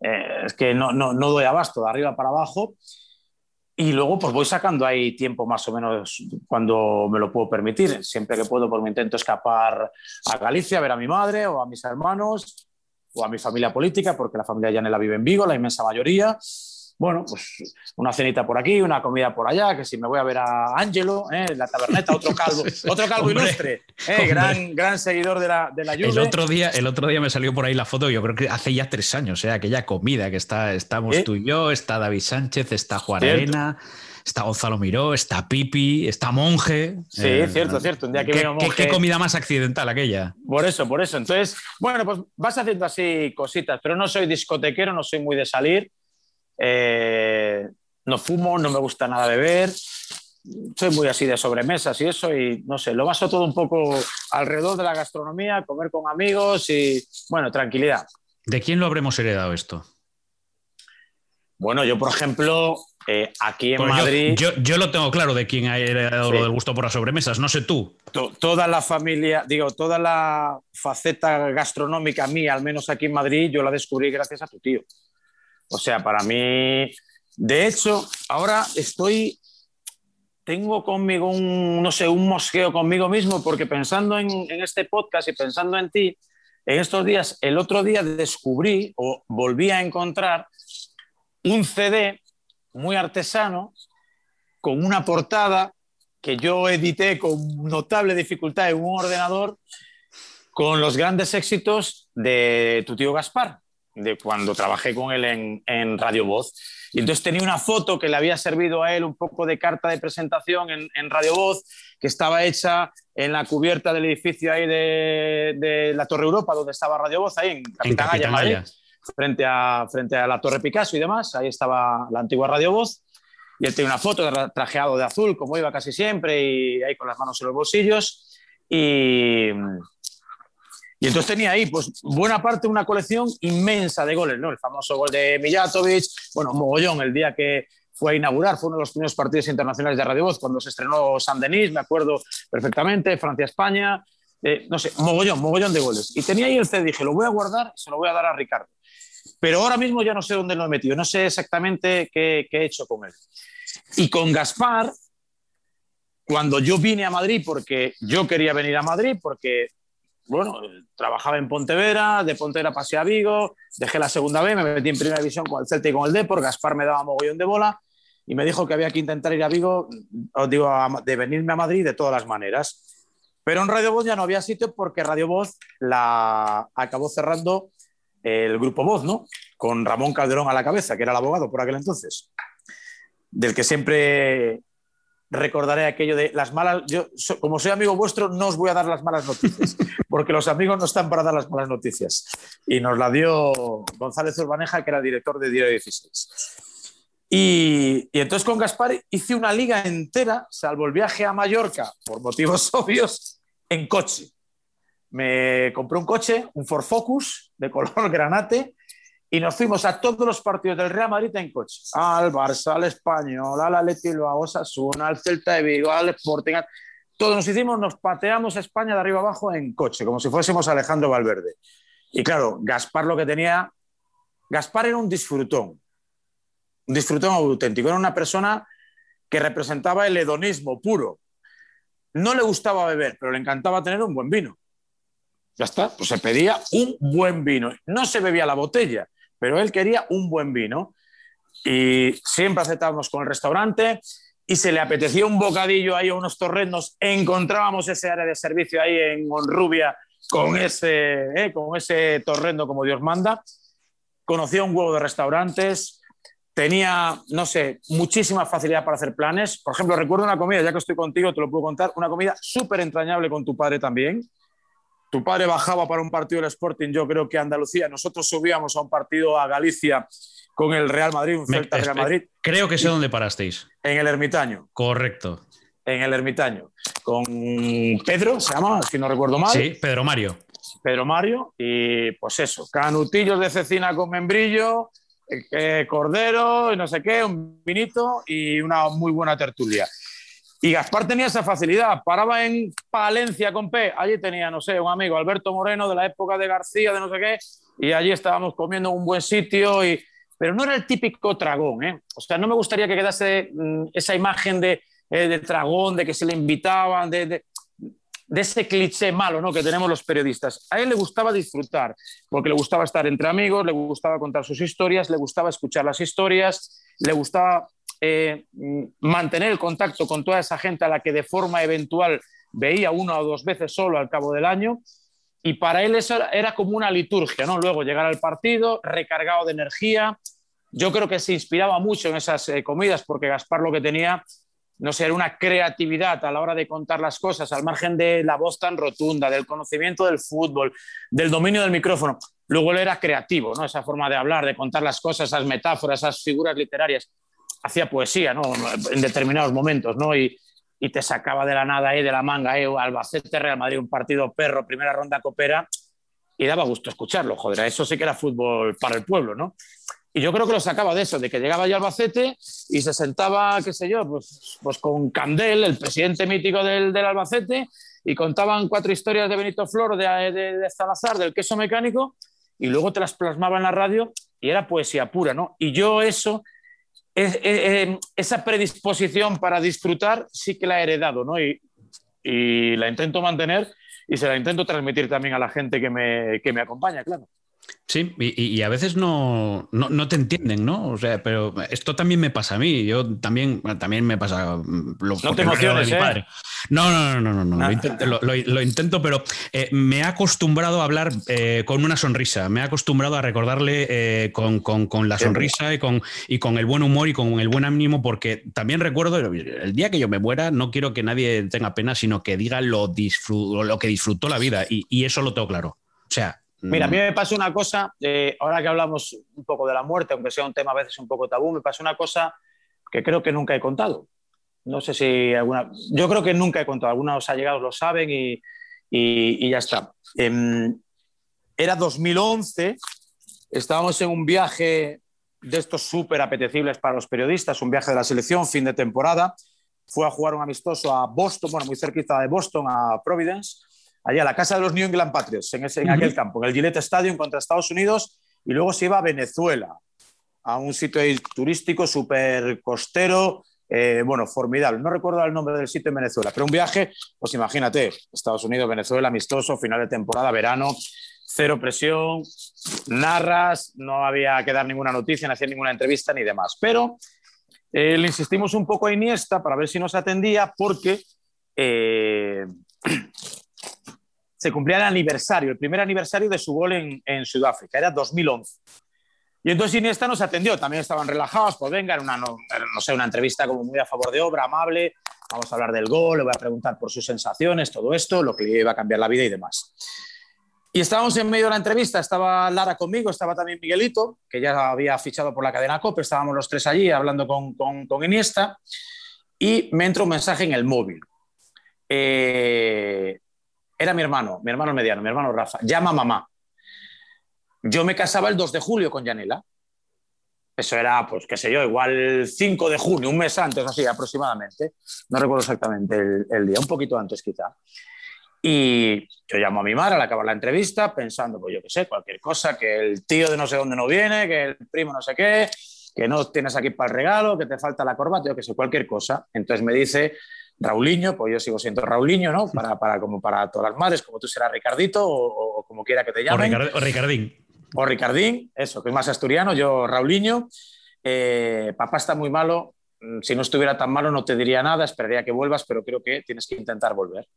Eh, es que no, no, no doy abasto de arriba para abajo. Y luego pues voy sacando ahí tiempo más o menos cuando me lo puedo permitir. Siempre que puedo pues me intento escapar a Galicia a ver a mi madre o a mis hermanos o a mi familia política, porque la familia Yanela vive en Vigo, la inmensa mayoría. Bueno, pues una cenita por aquí, una comida por allá, que si me voy a ver a Ángelo, ¿eh? la taberneta, otro calvo, otro calvo hombre, ilustre, ¿eh? gran, gran seguidor de la, de la Juve. El otro, día, el otro día me salió por ahí la foto, yo creo que hace ya tres años, ¿eh? aquella comida que está, estamos ¿Eh? tú y yo, está David Sánchez, está Juan ¿Cierto? Arena, está Gonzalo Miró, está Pipi, está Monje. Sí, eh, cierto, cierto. Un día que ¿qué, Monje... ¿qué, comida más accidental aquella? Por eso, por eso. Entonces, bueno, pues vas haciendo así cositas, pero no soy discotequero, no soy muy de salir Eh, no fumo, no me gusta nada beber. Soy muy así de sobremesas y eso, y no sé, lo baso todo un poco alrededor de la gastronomía, comer con amigos y, bueno, tranquilidad. ¿De quién lo habremos heredado esto? Bueno, yo, por ejemplo, eh, aquí en Madrid. Yo, yo, lo tengo claro de quién ha heredado lo del gusto por las sobremesas, no sé tú. toda la familia, digo, toda la faceta gastronómica mía, al menos aquí en Madrid, yo la descubrí gracias a tu tío. O sea, para mí. De hecho, ahora estoy. Tengo conmigo un, no sé, un mosqueo conmigo mismo, porque pensando en, en este podcast y pensando en ti, en estos días, el otro día descubrí o volví a encontrar un CD muy artesano con una portada que yo edité con notable dificultad en un ordenador con los grandes éxitos de tu tío Gaspar, de cuando trabajé con él en, Radio Voz. Y entonces tenía una foto que le había servido a él un poco de carta de presentación en, Radio Voz, que estaba hecha en la cubierta del edificio ahí de, la Torre Europa, donde estaba Radio Voz, ahí en Capitán, frente a, frente a la Torre Picasso y demás. Ahí estaba la antigua Radio Voz. Y él tiene una foto trajeado de azul, como iba casi siempre, y ahí con las manos en los bolsillos. Y, y entonces tenía ahí, pues, buena parte, una colección inmensa de goles, ¿no? El famoso gol de Mijatovic, bueno, mogollón, el día que fue a inaugurar, fue uno de los primeros partidos internacionales de Radio Voz, cuando se estrenó San Denis, me acuerdo perfectamente, Francia-España, eh, no sé, mogollón, mogollón de goles. Y tenía ahí el C, dije, lo voy a guardar, se lo voy a dar a Ricardo. Pero ahora mismo ya no sé dónde lo he metido, no sé exactamente qué, he hecho con él. Y con Gaspar, cuando yo vine a Madrid, porque yo quería venir a Madrid, porque, bueno, trabajaba en Pontevedra, de Pontevedra pasé a Vigo, dejé la segunda vez, me metí en primera división con el Celta y con el Depor, Gaspar me daba mogollón de bola y me dijo que había que intentar ir a Vigo, os digo, de venirme a Madrid de todas las maneras. Pero en Radio Voz ya no había sitio porque Radio Voz la acabó cerrando el grupo Voz, ¿no? Con Ramón Calderón a la cabeza, que era el abogado por aquel entonces, del que siempre recordaré aquello de las malas. Yo, como soy amigo vuestro, no os voy a dar las malas noticias, porque los amigos no están para dar las malas noticias. Y nos la dio González Urbaneja, que era director de Diario 16. Y, y, entonces con Gaspar hice una liga entera, salvo el viaje a Mallorca, por motivos obvios, en coche me compré un coche, un Ford Focus de color granate, y nos fuimos a todos los partidos del Real Madrid en coche. Al Barça, al Español, al Atleti a Osasuna, al Celta de Vigo, al Sporting. Todos nos hicimos, nos pateamos a España de arriba abajo en coche, como si fuésemos Alejandro Valverde. Y claro, Gaspar lo que tenía... Gaspar era un disfrutón, un disfrutón auténtico. Era una persona que representaba el hedonismo puro. No le gustaba beber, pero le encantaba tener un buen vino. Ya está, pues se pedía un buen vino. No se bebía la botella, pero él quería un buen vino. Y siempre aceptábamos con el restaurante y se le apetecía un bocadillo ahí a unos torrendos, encontrábamos ese área de servicio ahí en Honrubia con ese, eh, con ese torrendo como Dios manda. Conocía un huevo de restaurantes, tenía, no sé, muchísima facilidad para hacer planes. Por ejemplo, recuerdo una comida, ya que estoy contigo, te lo puedo contar, una comida súper entrañable con tu padre también tu padre bajaba para un partido del Sporting, yo creo que Andalucía. Nosotros subíamos a un partido a Galicia con el Real Madrid, un Celta Real Madrid. Creo que sé dónde parasteis. En el Ermitaño. Correcto. En el Ermitaño. Con Pedro, se llama, si no recuerdo mal. Sí, Pedro Mario. Pedro Mario. Y pues eso, canutillos de cecina con membrillo, eh, cordero y no sé qué, un vinito y una muy buena tertulia. Y Gaspar tenía esa facilidad, paraba en Palencia con P, allí tenía, no sé, un amigo, Alberto Moreno, de la época de García, de no sé qué, y allí estábamos comiendo en un buen sitio, y... pero no era el típico tragón, ¿eh? O sea, no me gustaría que quedase mm, esa imagen de, eh, de, de que se le invitaban, de, de, de, ese cliché malo ¿no? que tenemos los periodistas. A él le gustaba disfrutar, porque le gustaba estar entre amigos, le gustaba contar sus historias, le gustaba escuchar las historias, le gustaba eh, mantener el contacto con toda esa gente a la que de forma eventual veía una o dos veces solo al cabo del año. Y para él eso era, como una liturgia, ¿no? Luego llegar al partido recargado de energía. Yo creo que se inspiraba mucho en esas eh, comidas porque Gaspar lo que tenía, no sé, era una creatividad a la hora de contar las cosas, al margen de la voz tan rotunda, del conocimiento del fútbol, del dominio del micrófono. Luego él era creativo, ¿no? Esa forma de hablar, de contar las cosas, esas metáforas, esas figuras literarias. Hacía poesía, ¿no? En determinados momentos, ¿no? Y, y te sacaba de la nada ahí, de la manga, eh, Albacete, Real Madrid, un partido perro, primera ronda copera, y daba gusto escucharlo, joder, eso sí que era fútbol para el pueblo, ¿no? Y yo creo que lo sacaba de eso, de que llegaba ya Albacete y se sentaba, qué sé yo, pues, pues con Candel, el presidente mítico del, del Albacete, y contaban cuatro historias de Benito Flor, de, de, de Salazar, del queso mecánico, y luego te las en la radio y era poesía pura, ¿no? Y yo eso, es, es, esa predisposición para disfrutar sí que la he heredado, ¿no? Y, y, la intento mantener y se la intento transmitir también a la gente que me, que me acompaña, claro. Sí, y, y, a veces no, no, no, te entienden, ¿no? O sea, pero esto también me pasa a mí. Yo también, también me pasa. Lo, no te emociones, ¿eh? padre. No, no, no, no, no. Lo, intento, lo, lo, intento, pero eh, me he acostumbrado a hablar eh, con una sonrisa. Me he acostumbrado a recordarle eh, con, con, con, la sonrisa y con, y con el buen humor y con el buen ánimo, porque también recuerdo el día que yo me muera, no quiero que nadie tenga pena, sino que diga lo, disfrut, lo que disfrutó la vida. Y, y eso lo tengo claro. O sea, Mira, a mí me pasó una cosa, eh, ahora que hablamos un poco de la muerte, aunque sea un tema a veces un poco tabú, me pasó una cosa que creo que nunca he contado. No sé si alguna. Yo creo que nunca he contado. Algunos allegados lo saben y, y, y ya está. Eh, era 2011, estábamos en un viaje de estos súper apetecibles para los periodistas, un viaje de la selección, fin de temporada. Fue a jugar un amistoso a Boston, bueno, muy cerquita de Boston, a Providence allá a la casa de los New England Patriots, en, ese, en uh -huh. aquel campo, en el Gillette Stadium contra Estados Unidos, y luego se iba a Venezuela, a un sitio turístico súper costero, eh, bueno, formidable. No recuerdo el nombre del sitio en Venezuela, pero un viaje, pues imagínate, Estados Unidos, Venezuela, amistoso, final de temporada, verano, cero presión, narras, no había que dar ninguna noticia, ni hacer ninguna entrevista ni demás. Pero eh, le insistimos un poco a Iniesta para ver si nos atendía, porque eh, se cumplía el aniversario, el primer aniversario de su gol en, Sudáfrica, era 2011. Y entonces Iniesta nos atendió, también estaban relajados, pues venga, era una, no, sé, una entrevista como muy a favor de obra, amable, vamos a hablar del gol, le voy a preguntar por sus sensaciones, todo esto, lo que le iba a cambiar la vida y demás. Y estábamos en medio de la entrevista, estaba Lara conmigo, estaba también Miguelito, que ya había fichado por la cadena COPE, estábamos los tres allí hablando con, con, con Iniesta, y me entra un mensaje en el móvil. Eh, era mi hermano, mi hermano mediano, mi hermano Rafa, llama mamá. Yo me casaba el 2 de julio con Yanela. Eso era, pues, qué sé yo, igual 5 de junio, un mes antes, así aproximadamente. No recuerdo exactamente el, el día, un poquito antes quizá. Y yo llamo a mi madre al acabar la entrevista pensando, pues yo qué sé, cualquier cosa, que el tío de no sé dónde no viene, que el primo no sé qué, que no tienes aquí para el regalo, que te falta la corbata, yo qué sé, cualquier cosa. Entonces me dice, Raulinho, pues yo sigo siendo Raulinho, ¿no? Para, para, como para todas las madres, como tú serás Ricardito o, o como quiera que te llamen. O, Ricard o, Ricardín. O Ricardín, eso, que es más asturiano, yo Raulinho. Eh, papá está muy malo, si no estuviera tan malo no te diría nada, esperaría que vuelvas, pero creo que tienes que intentar volver.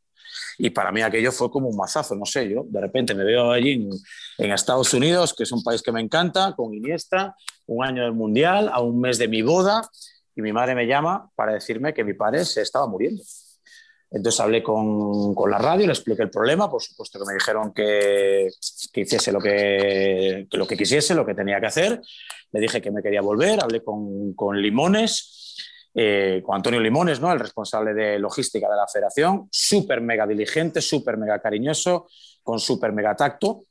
Y para mí aquello fue como un mazazo, no sé, yo de repente me veo allí en, en Estados Unidos, que es un país que me encanta, con Iniesta, un año del Mundial, a un mes de mi boda, y mi madre me llama para decirme que mi padre se estaba muriendo. Entonces hablé con, con, la radio, le expliqué el problema, por supuesto que me dijeron que, que hiciese lo que, que, lo que quisiese, lo que tenía que hacer. Le dije que me quería volver, hablé con, con Limones, eh, con Antonio Limones, ¿no? el responsable de logística de la federación, súper mega diligente, súper mega cariñoso, con súper mega tacto.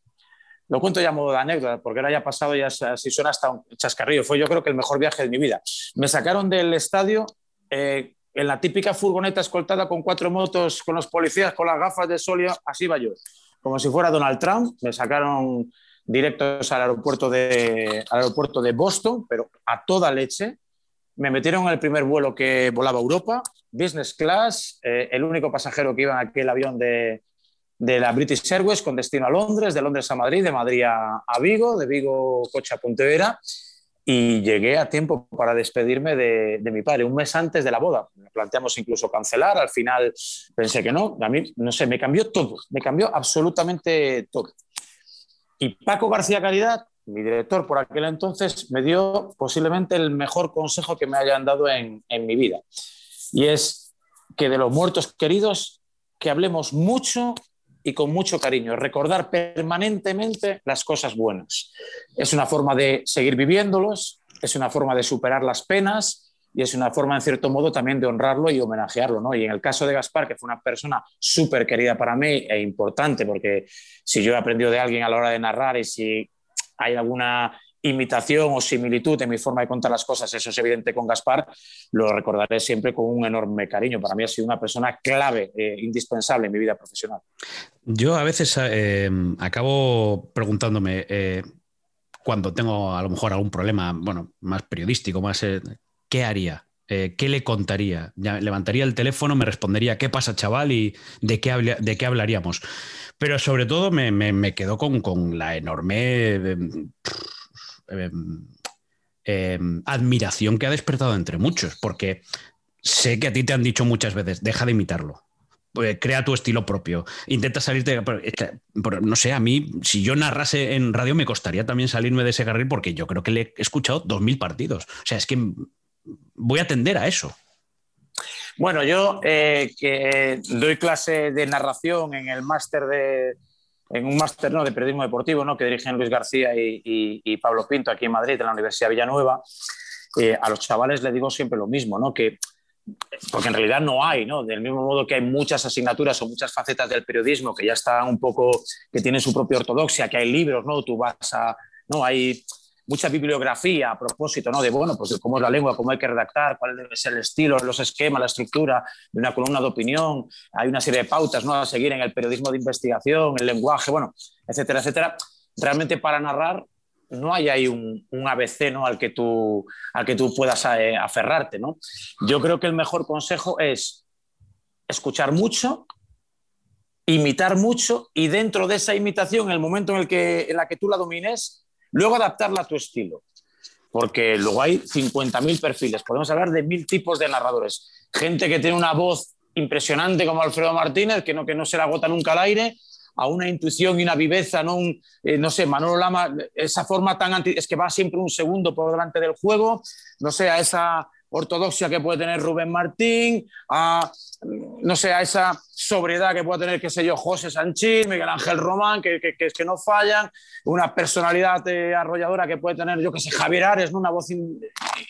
Lo cuento ya a modo de anécdota, porque ahora ya pasado, ya si suena hasta un chascarrillo. Fue yo creo que el mejor viaje de mi vida. Me sacaron del estadio eh, en la típica furgoneta escoltada con cuatro motos, con los policías, con las gafas de sol, así va yo. Como si fuera Donald Trump. Me sacaron directos al aeropuerto de, al aeropuerto de Boston, pero a toda leche. Me metieron en el primer vuelo que volaba a Europa, business class, eh, el único pasajero que iba en aquel avión de, de la British Airways con destino a Londres, de Londres a Madrid, de Madrid a, a Vigo, de Vigo coche a Pontevedra y llegué a tiempo para despedirme de, de, mi padre, un mes antes de la boda. Me planteamos incluso cancelar, al final pensé que no, a mí, no sé, me cambió todo, me cambió absolutamente todo. Y Paco García Caridad, mi director por aquel entonces, me dio posiblemente el mejor consejo que me hayan dado en, en mi vida. Y es que de los muertos queridos, que hablemos mucho y con mucho cariño, recordar permanentemente las cosas buenas. Es una forma de seguir viviéndolos, es una forma de superar las penas y es una forma, en cierto modo, también de honrarlo y homenajearlo. ¿no? Y en el caso de Gaspar, que fue una persona súper querida para mí e importante, porque si yo he aprendido de alguien a la hora de narrar y si hay alguna imitación o similitud en mi forma de contar las cosas, eso es evidente con Gaspar, lo recordaré siempre con un enorme cariño. Para mí ha sido una persona clave, eh, indispensable en mi vida profesional. Yo a veces eh, acabo preguntándome, eh, cuando tengo a lo mejor algún problema, bueno, más periodístico, más, ¿qué haría? ¿Qué le contaría? Levantaría el teléfono, me respondería, ¿qué pasa, chaval? ¿Y de qué, de qué hablaríamos? Pero sobre todo me, me, quedo con, con la enorme Em, em, admiración que ha despertado entre muchos, porque sé que a ti te han dicho muchas veces, deja de imitarlo. Pues, crea tu estilo propio. Intenta salirte. No sé, a mí, si yo narrase en radio, me costaría también salirme de ese carril porque yo creo que le he escuchado dos mil partidos. O sea, es que voy a atender a eso. Bueno, yo eh, que doy clase de narración en el máster de, en un máster ¿no? de periodismo deportivo ¿no? que dirigen Luis García y, Pablo Pinto aquí en Madrid, en la Universidad Villanueva, eh, a los chavales les digo siempre lo mismo, ¿no? que, porque en realidad no hay, ¿no? del mismo modo que hay muchas asignaturas o muchas facetas del periodismo que ya están un poco, que tienen su propia ortodoxia, que hay libros, ¿no? tú vas a, no hay mucha bibliografía a propósito, ¿no? De, bueno, pues cómo es la lengua, cómo hay que redactar, cuál debe ser el estilo, los esquemas, la estructura de una columna de opinión. Hay una serie de pautas, ¿no? A seguir en el periodismo de investigación, el lenguaje, bueno, etcétera, etcétera. Realmente para narrar no hay ahí un, ABC ¿no? al, que tú, al que tú puedas eh, aferrarte. ¿no? Yo creo que el mejor consejo es escuchar mucho, imitar mucho y dentro de esa imitación, en el momento en el que, en la que tú la domines, Luego adaptarla a tu estilo, porque luego hay 50.000 perfiles. Podemos hablar de mil tipos de narradores. Gente que tiene una voz impresionante como Alfredo Martínez, que no, que no se la agota nunca al aire, a una intuición y una viveza, no, eh, no sé, Manolo Lama, esa forma tan anti, es que va siempre un segundo por delante del juego, no sé, a esa ortodoxia que puede tener Rubén Martín, a, no sé, a esa sobriedad que puede tener, qué sé yo, José Sanchín, Miguel Ángel Román, que, que, que, no fallan, una personalidad eh, arrolladora que puede tener, yo que sé, Javier Ares, una voz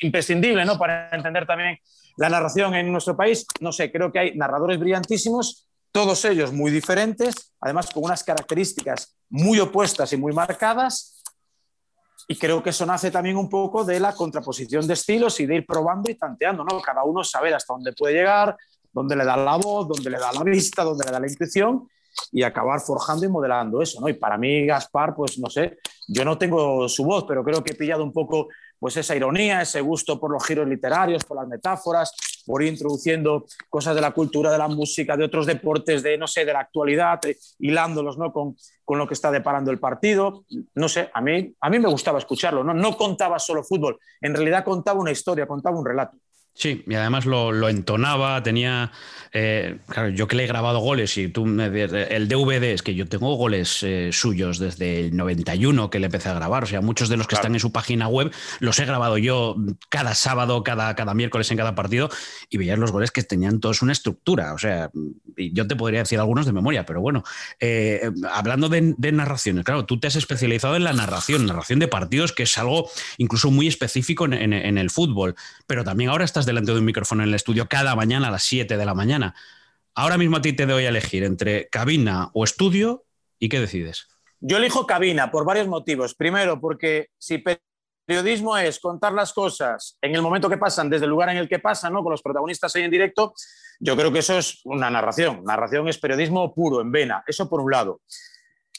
imprescindible ¿no? para entender también la narración en nuestro país. No sé, creo que hay narradores brillantísimos, todos ellos muy diferentes, además con unas características muy opuestas y muy marcadas, y creo que eso nace también un poco de la contraposición de estilos y de ir probando y tanteando, ¿no? Cada uno saber hasta dónde puede llegar, dónde le da la voz, dónde le da la vista, dónde le da la intuición y acabar forjando y modelando eso, ¿no? Y para mí Gaspar, pues no sé, yo no tengo su voz, pero creo que he pillado un poco pues esa ironía, ese gusto por los giros literarios, por las metáforas, por ir introduciendo cosas de la cultura, de la música, de otros deportes, de, no sé, de la actualidad, eh, hilándolos ¿no? con, con, lo que está deparando el partido. No sé, a mí, a mí me gustaba escucharlo, ¿no? no contaba solo fútbol, en realidad contaba una historia, contaba un relato. Sí, y además lo, entonaba, tenía... Eh, claro, yo que le he grabado goles y tú me el DVD es que yo tengo goles eh, suyos desde el 91 que le empecé a grabar, o sea, muchos de los que están en su página web los he grabado yo cada sábado, cada, cada miércoles en cada partido y veías los goles que tenían todos una estructura, o sea, yo te podría decir algunos de memoria, pero bueno, eh, hablando de, narraciones, claro, tú te has especializado en la narración, narración de partidos, que es algo incluso muy específico en el fútbol, pero también ahora estás delante de un micrófono en el estudio cada mañana a las 7 de la mañana. Ahora mismo a ti te doy a elegir entre cabina o estudio y qué decides. Yo elijo cabina por varios motivos. Primero, porque si periodismo es contar las cosas en el momento que pasan, desde el lugar en el que pasan, ¿no? con los protagonistas ahí en directo, yo creo que eso es una narración. Narración es periodismo puro, en vena. Eso por un lado.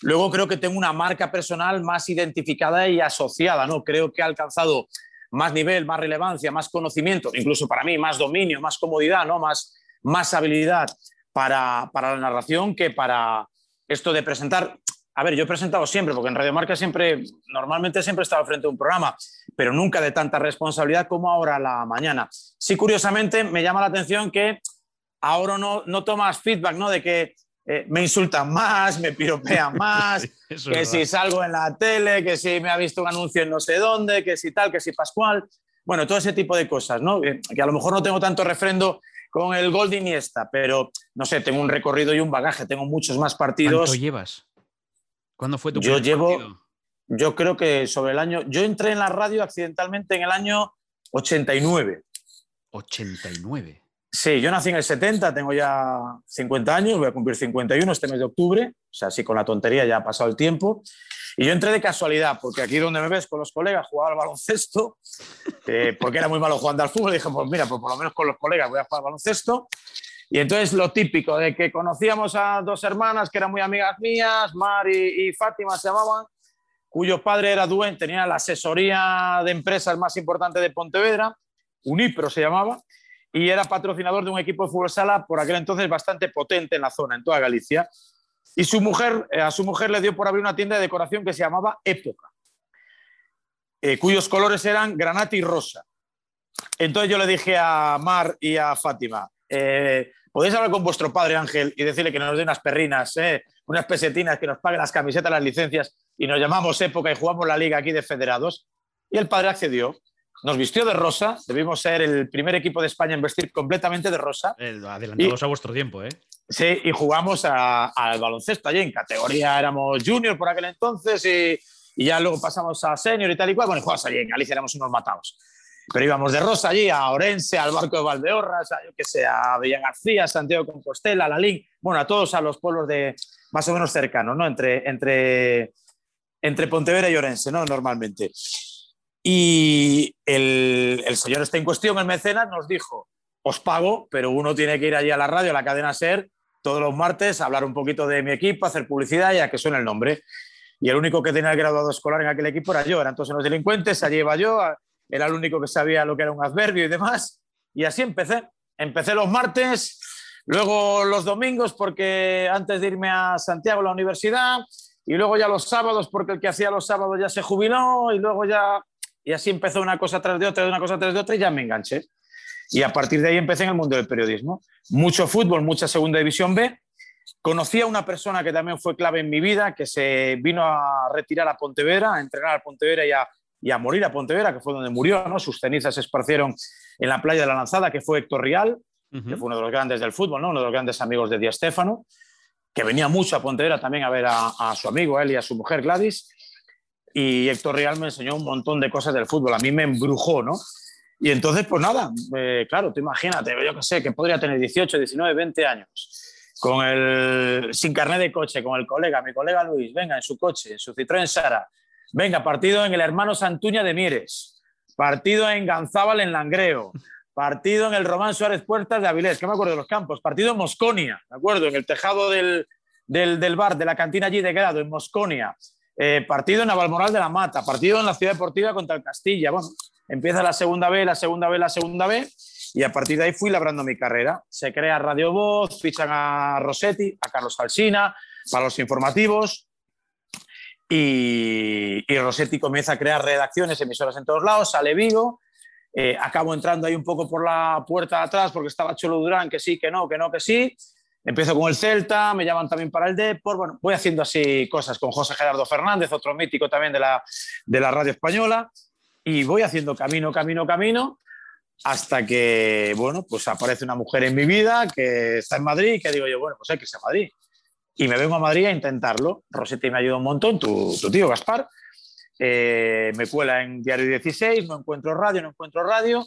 Luego creo que tengo una marca personal más identificada y asociada, ¿no? Creo que ha alcanzado más nivel, más relevancia, más conocimiento, incluso para mí más dominio, más comodidad, ¿no? más, más habilidad para, la narración que para esto de presentar. A ver, yo he presentado siempre, porque en Radio Marca siempre, normalmente siempre he estado frente a un programa, pero nunca de tanta responsabilidad como ahora a la mañana. Sí, curiosamente, me llama la atención que ahora no, no tomas feedback, ¿no? De que eh, me insultan más, me piropean más, que si salgo en la tele, que si me ha visto un anuncio en no sé dónde, que si tal, que si Pascual. Bueno, todo ese tipo de cosas, ¿no? Que, a lo mejor no tengo tanto refrendo con el gol de Iniesta, pero no sé, tengo un recorrido y un bagaje, tengo muchos más partidos. ¿Cuánto llevas? ¿Cuándo fue tu Yo primer llevo- partido? Yo creo que sobre el año. Yo entré en la radio accidentalmente en el año 89. 89. Sí, yo nací en el 70, tengo ya 50 años, voy a cumplir 51 este mes de octubre, o sea, así con la tontería ya ha pasado el tiempo. Y yo entré de casualidad, porque aquí donde me ves con los colegas jugaba al baloncesto, eh, porque era muy malo jugando al fútbol, dije, pues mira, pues por lo menos con los colegas voy a jugar al baloncesto. Y entonces lo típico de que conocíamos a dos hermanas que eran muy amigas mías, Mar y, y Fátima se llamaban, cuyo padre era dueño, tenía la asesoría de empresas más importante de Pontevedra, Unipro se llamaba, y era patrocinador de un equipo de fútbol sala por aquel entonces bastante potente en la zona, en toda Galicia. Y su mujer, eh, a su mujer le dio por abrir una tienda de decoración que se llamaba Época, eh, cuyos colores eran granate y rosa. Entonces yo le dije a Mar y a Fátima, eh, ¿podéis hablar con vuestro padre Ángel y decirle que nos dé unas perrinas, unas pesetinas, que nos pague las camisetas, las licencias y nos llamamos Época y jugamos la liga aquí de federados? Y el padre accedió. Nos vistió de rosa, debimos ser el primer equipo de España en vestir completamente de rosa. Eh, adelantados a vuestro tiempo, ¿eh? Sí, y jugamos al baloncesto allí en categoría, éramos junior por aquel entonces y, y ya luego pasamos a senior y tal y cual. Bueno, y jugamos allí en Galicia, éramos unos matados. Pero íbamos de Rosa allí a Orense, al barco de Valdeorras, a, yo que sé, a Villa García, Santiago de Compostela, a Lalín, bueno, a todos a los pueblos de más o menos cercanos, ¿no? Entre, entre, entre Pontevedra y Orense, ¿no? Normalmente. Y el, señor este en cuestión, el mecenas, nos dijo, os pago, pero uno tiene que ir allí a la radio, a la cadena SER, todos los martes, hablar un poquito de mi equipo, hacer publicidad y a que suene el nombre. Y el único que tenía el graduado escolar en aquel equipo era yo, eran todos los delincuentes, allí iba yo, era el único que sabía lo que era un adverbio y demás. Y así empecé. Empecé los martes, luego los domingos, porque antes de irme a Santiago a la universidad, y luego ya los sábados, porque el que hacía los sábados ya se jubiló, y luego ya. Y así empezó una cosa tras de otra, una cosa tras de otra, y ya me enganché. Y a partir de ahí empecé en el mundo del periodismo. Mucho fútbol, mucha segunda división B. Conocí a una persona que también fue clave en mi vida, que se vino a retirar a Pontevedra, a entrenar a Pontevedra y a, y a morir a Pontevedra, que fue donde murió. ¿no? Sus cenizas se esparcieron en la playa de la Lanzada, que fue Héctor Rial, que fue uno de los grandes del fútbol, ¿no? uno de los grandes amigos de Di Stéfano, que venía mucho a Pontevedra también a ver a, a su amigo, a él y a su mujer Gladys. Y Héctor Rial me enseñó un montón de cosas del fútbol. A mí me embrujó, ¿no? Y entonces, pues nada, eh, claro, tú imagínate, yo que sé, que podría tener 18, 19, 20 años, con el, sin carnet de coche, con el colega, mi colega Luis, venga, en su coche, en su Citroën Sara, venga, partido en el hermano Santuña de Mieres, partido en Ganzábal en Langreo, partido en el Román Suárez Puertas de Avilés, que me acuerdo de los campos, partido en Mosconia, ¿de acuerdo? En el tejado del, del bar, de la cantina allí de grado, en Mosconia, eh, partido en Navalmoral de la Mata, partido en la Ciudad Deportiva contra el Castilla, bueno, empieza la segunda B, la segunda B, la segunda B, y a partir de ahí fui labrando mi carrera. Se crea Radio Voz, fichan a Rossetti, a Carlos Alsina, para los informativos, y, y Rossetti comienza a crear redacciones, emisoras en todos lados, sale Vigo, eh, acabo entrando ahí un poco por la puerta de atrás porque estaba Cholo Durán, que sí, que no, que no, que sí. Empiezo con el Celta, me llaman también para el Depor, bueno, voy haciendo así cosas con José Gerardo Fernández, otro mítico también de la, de la radio española, y voy haciendo camino, camino, camino, hasta que, bueno, pues aparece una mujer en mi vida que está en Madrid que digo yo, bueno, pues hay que irse a Madrid. Y me vengo a Madrid a intentarlo. Rosetti me ayuda un montón, tu, tu tío Gaspar. Eh, me cuela en Diario 16, no encuentro radio, no encuentro radio.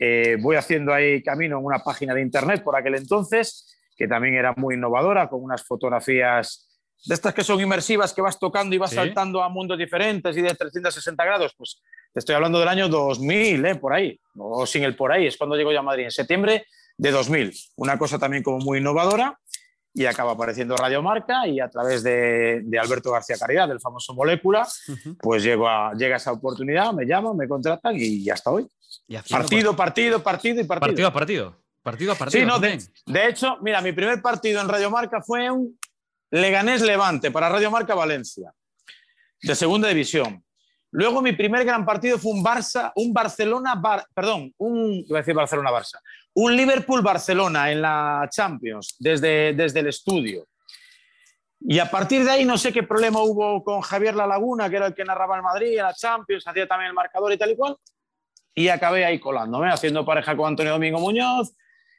Eh, voy haciendo ahí camino en una página de internet por aquel entonces, que también era muy innovadora, con unas fotografías de estas que son inmersivas, que vas tocando y vas ¿Sí? saltando a mundos diferentes y de 360 grados. Pues te estoy hablando del año 2000, eh, por ahí, o sin el por ahí, es cuando llego yo a Madrid, en septiembre de 2000. Una cosa también como muy innovadora y acaba apareciendo Radio Marca y a través de, de Alberto García Caridad, del famoso Molécula, pues llego a, llega esa oportunidad, me llaman, me contratan y ya está hoy. Y Partido, partido, partido y partido. partido a partido. Partido a partido. Sí, no, de, hecho, mira, mi primer partido en Radio Marca fue un Leganés Levante para Radio Marca Valencia, de segunda división. Luego mi primer gran partido fue un Barça, un Barcelona, Bar- perdón, un, iba a decir Barcelona Barça, un Liverpool Barcelona en la Champions desde, desde el estudio. Y a partir de ahí no sé qué problema hubo con Javier La Laguna, que era el que narraba el Madrid en la Champions, hacía también el marcador y tal y cual. Y acabé ahí colándome, haciendo pareja con Antonio Domingo Muñoz,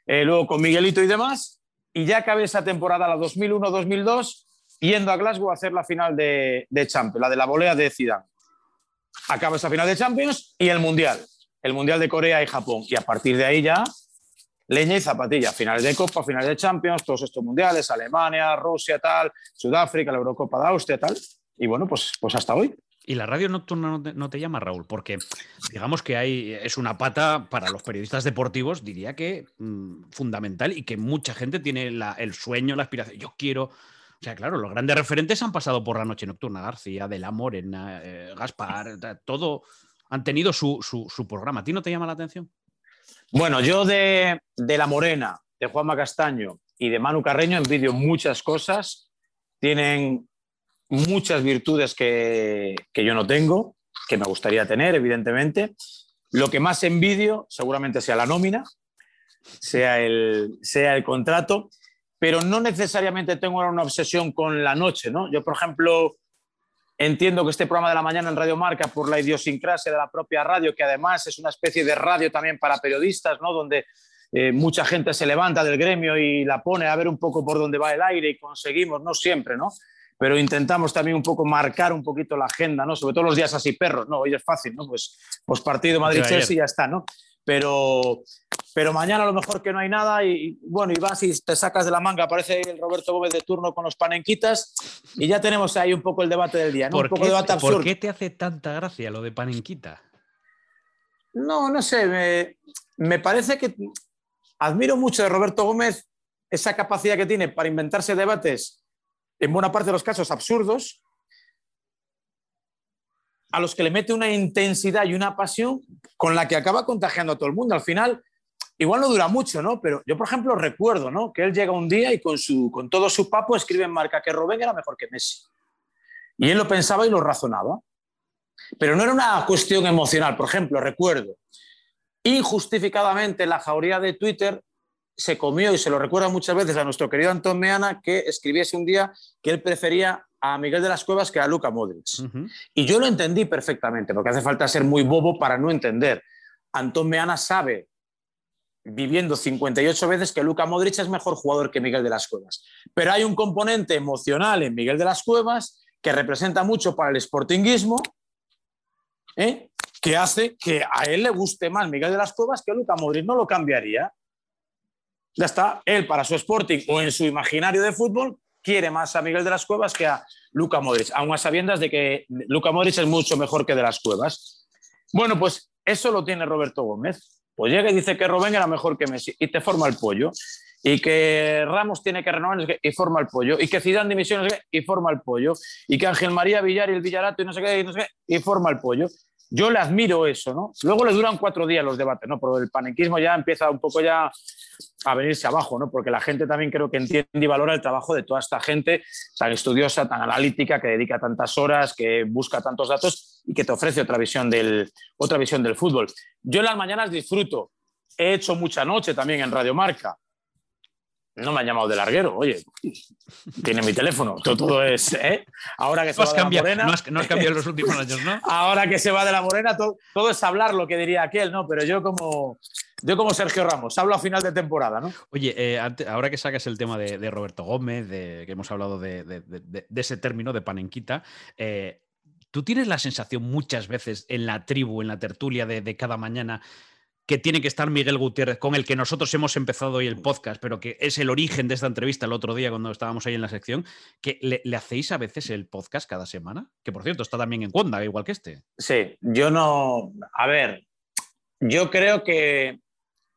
eh, luego con Miguelito y demás, y ya acabé esa temporada, la 2001-2002, yendo a Glasgow a hacer la final de, de Champions, la de la volea de Zidane. Acaba esa final de Champions y el Mundial, el Mundial de Corea y Japón. Y a partir de ahí ya, leña y zapatilla, finales de Copa, finales de Champions, todos estos mundiales, Alemania, Rusia, tal, Sudáfrica, la Eurocopa de Austria, tal. Y bueno, pues, pues hasta hoy. Y la radio nocturna no te, llama, Raúl, porque digamos que hay, es una pata para los periodistas deportivos, diría que mm, fundamental y que mucha gente tiene el sueño, la aspiración. Yo quiero. O sea, claro, los grandes referentes han pasado por la noche nocturna. García, De la Morena, eh, Gaspar, todo han tenido su, su, programa. ¿A ti no te llama la atención? Bueno, yo de, de La Morena, de Juanma Castaño y de Manu Carreño envidio muchas cosas. Tienen muchas virtudes que, yo no tengo, que me gustaría tener, evidentemente. Lo que más envidio seguramente sea la nómina, sea el, sea el contrato, pero no necesariamente tengo una obsesión con la noche. ¿no? Yo, por ejemplo, entiendo que este programa de la mañana en Radio Marca, por la idiosincrasia de la propia radio, que además es una especie de radio también para periodistas, ¿no? donde eh, mucha gente se levanta del gremio y la pone a ver un poco por dónde va el aire y conseguimos, no siempre, ¿no? Pero intentamos también un poco marcar un poquito la agenda, ¿no? Sobre todo los días así perros, ¿no? Hoy es fácil, ¿no? Pues, pues partido Madrid-Chelsea y ya está, ¿no? Pero, pero mañana a lo mejor que no hay nada y, bueno, y vas y te sacas de la manga, aparece el Roberto Gómez de turno con los panenquitas y ya tenemos ahí un poco el debate del día, ¿no? ¿Por, un poco qué, debate absurdo. ¿Por qué te hace tanta gracia lo de panenquita? No, no sé, me, me parece que admiro mucho de Roberto Gómez esa capacidad que tiene para inventarse debates en buena parte de los casos absurdos, a los que le mete una intensidad y una pasión con la que acaba contagiando a todo el mundo. Al final, igual no dura mucho, ¿no? Pero yo, por ejemplo, recuerdo, ¿no? Que él llega un día y con, su, con todo su papo escribe en marca que Robén era mejor que Messi. Y él lo pensaba y lo razonaba. Pero no era una cuestión emocional. Por ejemplo, recuerdo, injustificadamente la jauría de Twitter se comió, y se lo recuerda muchas veces a nuestro querido Antón Meana, que escribiese un día que él prefería a Miguel de las Cuevas que a Luca Modric. Y yo lo entendí perfectamente, porque hace falta ser muy bobo para no entender. Antón Meana sabe, viviendo 58 veces, que Luca Modric es mejor jugador que Miguel de las Cuevas. Pero hay un componente emocional en Miguel de las Cuevas que representa mucho para el sportinguismo, ¿eh? que hace que a él le guste más Miguel de las Cuevas que Luca Modric. No lo cambiaría ya está, él para su Sporting o en su imaginario de fútbol quiere más a Miguel de las Cuevas que a Luca Modric, aún a sabiendas de que Luca Modric es mucho mejor que de las Cuevas. Bueno, pues eso lo tiene Roberto Gómez. Pues llega y dice que Robén era mejor que Messi y te forma el pollo. Y que Ramos tiene que renovar y forma el pollo. Y que Zidane dimisión y forma el pollo. Y que Ángel María Villar y el Villarato y no sé qué y no sé qué y forma el pollo. Yo le admiro eso, ¿no? Luego le duran cuatro días los debates, ¿no? Pero el panequismo ya empieza un poco ya a venirse abajo, ¿no? Porque la gente también creo que entiende y valora el trabajo de toda esta gente tan estudiosa, tan analítica, que dedica tantas horas, que busca tantos datos y que te ofrece otra visión del, otra visión del fútbol. Yo en las mañanas disfruto. He hecho mucha noche también en Radio Marca no me han llamado de larguero, oye, tiene mi teléfono, todo, es, ¿eh? Ahora que se va de la morena... No has, cambiado en los últimos años, ¿no? Ahora que se va de la morena, todo, es hablar lo que diría aquel, ¿no? Pero yo como, yo como Sergio Ramos, hablo a final de temporada, ¿no? Oye, eh, ahora que sacas el tema de, Roberto Gómez, de, que hemos hablado de, ese término de panenquita, eh, ¿tú tienes la sensación muchas veces en la tribu, en la tertulia de cada mañana que tiene que estar Miguel Gutiérrez, con el que nosotros hemos empezado hoy el podcast, pero que es el origen de esta entrevista el otro día cuando estábamos ahí en la sección, que le, hacéis a veces el podcast cada semana, que por cierto está también en Cuanda, igual que este. Sí, yo no, a ver, yo creo que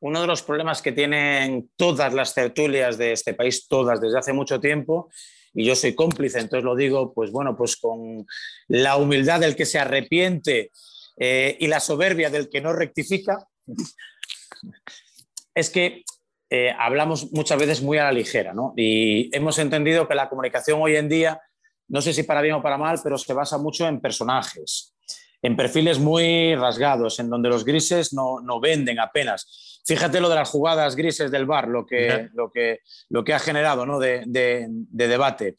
uno de los problemas que tienen todas las tertulias de este país, todas desde hace mucho tiempo, y yo soy cómplice, entonces lo digo, pues bueno, pues con la humildad del que se arrepiente eh, y la soberbia del que no rectifica, es que eh, hablamos muchas veces muy a la ligera, ¿no? Y hemos entendido que la comunicación hoy en día, no sé si para bien o para mal, pero se basa mucho en personajes, en perfiles muy rasgados, en donde los grises no, venden apenas. Fíjate lo de las jugadas grises del bar, lo que, lo que, lo que ha generado ¿no? de, debate.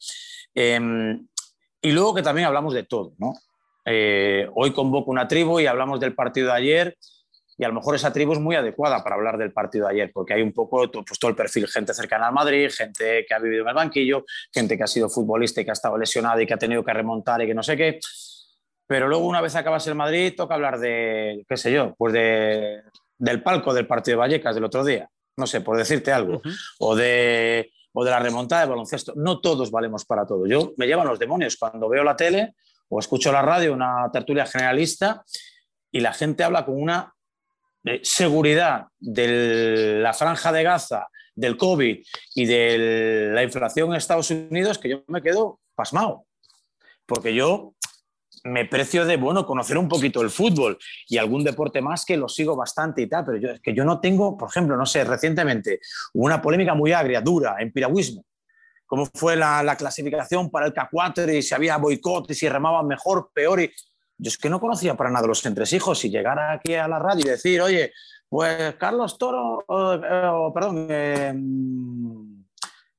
Em, y luego que también hablamos de todo, ¿no? Eh, hoy convoco una tribu y hablamos del partido de ayer y a lo mejor esa tribu es muy adecuada para hablar del partido de ayer, porque hay un poco pues, todo el perfil, gente cercana al Madrid, gente que ha vivido en el banquillo, gente que ha sido futbolista y que ha estado lesionada y que ha tenido que remontar y que no sé qué. Pero luego, una vez acabas el Madrid, toca hablar de, qué sé yo, pues de, del palco del partido de Vallecas del otro día, no sé, por decirte algo, o, de, o de la remontada de baloncesto. No todos valemos para todo. Yo me llevan los demonios cuando veo la tele o escucho la radio, una tertulia generalista, y la gente habla con una eh, seguridad de la franja de Gaza, del COVID y de la inflación en Estados Unidos que yo me quedo pasmado. Porque yo me precio de, bueno, conocer un poquito el fútbol y algún deporte más que lo sigo bastante y tal, pero yo, es que yo no tengo, por ejemplo, no sé, recientemente una polémica muy agria, dura, en piragüismo. Cómo fue la, la clasificación para el K4 y si había boicot y si remaban mejor, peor. Y yo es que no conocía para nada los entresijos y llegar aquí a la radio y decir, oye, pues Carlos Toro, o, perdón, eh,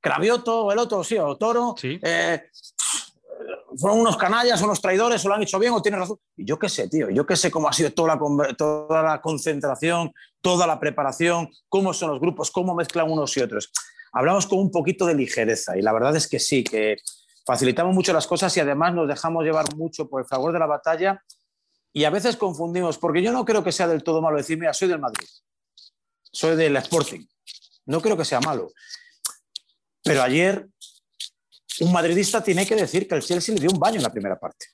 Cravioto, el otro, sí, o Toro, sí. Eh, fueron unos canallas, unos traidores, o lo han hecho bien, o tiene razón. Y yo qué sé, tío, yo qué sé cómo ha sido toda la, toda la concentración, toda la preparación, cómo son los grupos, cómo mezclan unos y otros. Hablamos con un poquito de ligereza y la verdad es que sí, que facilitamos mucho las cosas y además nos dejamos llevar mucho por el favor de la batalla y a veces confundimos, porque yo no creo que sea del todo malo decir, mira, soy del Madrid, soy del Sporting, no creo que sea malo. Pero ayer un madridista tiene que decir que el Chelsea le dio un baño en la primera parte.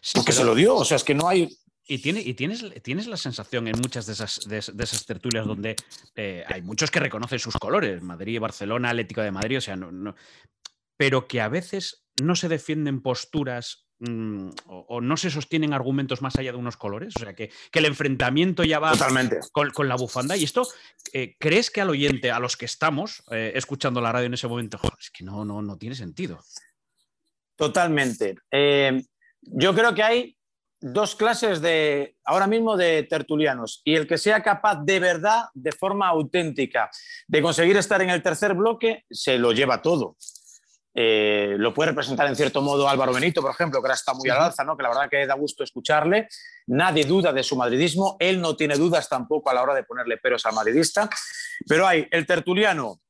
Sí, porque se lo dio, o sea, es que no hay... Y, tiene, y tienes, tienes la sensación en muchas de esas, de, esas tertulias donde eh, hay muchos que reconocen sus colores, Madrid, Barcelona, Atlético de Madrid, o sea, no, no, pero que a veces no se defienden posturas mm, o, o, no se sostienen argumentos más allá de unos colores. O sea, que, que el enfrentamiento ya va con, con, la bufanda. Y esto, eh, ¿crees que al oyente, a los que estamos eh, escuchando la radio en ese momento, joder, es que no, no, no tiene sentido? Totalmente. Eh, yo creo que hay dos clases de ahora mismo de tertulianos y el que sea capaz de verdad, de forma auténtica, de conseguir estar en el tercer bloque, se lo lleva todo. Eh, lo puede representar en cierto modo Álvaro Benito, por ejemplo, que ahora está muy al alza, ¿no? que la verdad que da gusto escucharle. Nadie duda de su madridismo, él no tiene dudas tampoco a la hora de ponerle peros al madridista, pero hay el tertuliano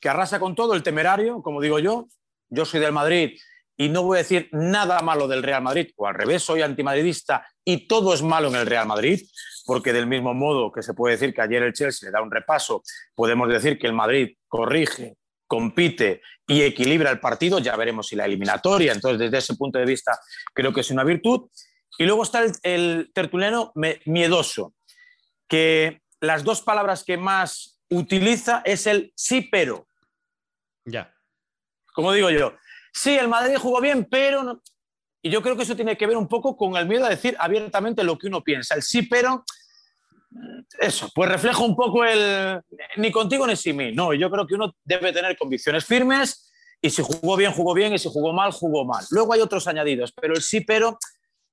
que arrasa con todo, el temerario, como digo yo, yo soy del Madrid y no voy a decir nada malo del Real Madrid, o al revés, soy antimadridista y todo es malo en el Real Madrid, porque del mismo modo que se puede decir que ayer el Chelsea le da un repaso, podemos decir que el Madrid corrige, compite y equilibra el partido, ya veremos si la eliminatoria, entonces desde ese punto de vista creo que es una virtud. Y luego está el, el tertuliano miedoso, que las dos palabras que más utiliza es el sí pero. Ya. Como digo yo, sí, el Madrid jugó bien, pero... No. Y yo creo que eso tiene que ver un poco con el miedo a decir abiertamente lo que uno piensa. El sí, pero eso, pues refleja un poco el ni contigo ni sin mí. No, yo creo que uno debe tener convicciones firmes y si jugó bien, jugó bien y si jugó mal, jugó mal. Luego hay otros añadidos, pero el sí, pero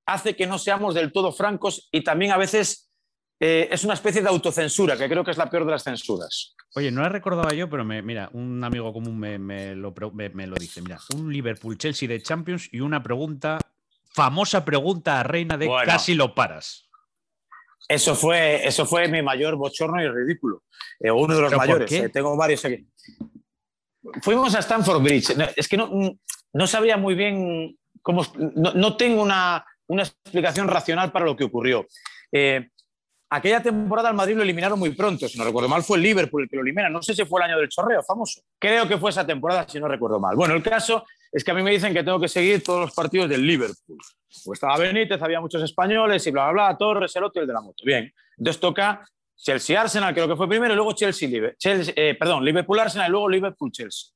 hace que no seamos del todo francos y también a veces eh, es una especie de autocensura, que creo que es la peor de las censuras. Oye, no la recordaba yo, pero me, mira, un amigo común me, me, lo, me, lo, dice. Mira, un Liverpool-Chelsea de Champions y una pregunta, famosa pregunta a reina de bueno. casi lo paras. Eso fue, eso fue mi mayor bochorno y ridículo. Eh, uno de los mayores. Eh, tengo varios aquí. Fuimos a Stanford Bridge. Es que no, no sabía muy bien cómo. No, no tengo una, una, explicación racional para lo que ocurrió. Eh, aquella temporada al Madrid lo eliminaron muy pronto. Si no recuerdo mal, fue el Liverpool el que lo elimina. No sé si fue el año del chorreo famoso. Creo que fue esa temporada, si no recuerdo mal. Bueno, el caso es que a mí me dicen que tengo que seguir todos los partidos del Liverpool. Pues estaba Benítez, había muchos españoles y bla, bla, bla, Torres, el otro y el de la moto. Bien, entonces toca Chelsea-Arsenal, creo que fue primero, y luego Chelsea, Chelsea eh, perdón, Liverpool-Arsenal y luego Liverpool-Chelsea.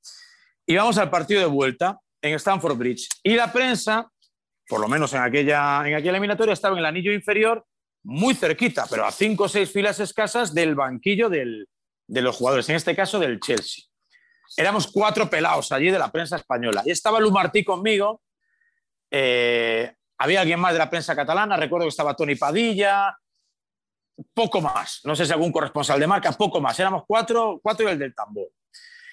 Y vamos al partido de vuelta en Stamford Bridge. Y la prensa, por lo menos en aquella, en aquella eliminatoria, estaba en el anillo inferior, muy cerquita, pero a cinco o seis filas escasas del banquillo de los jugadores, en este caso del Chelsea éramos cuatro pelados allí de la prensa española. Y estaba Lu Martí conmigo, eh, había alguien más de la prensa catalana, recuerdo que estaba Tony Padilla, poco más, no sé si algún corresponsal de marca, poco más, éramos cuatro, cuatro y el del tambor.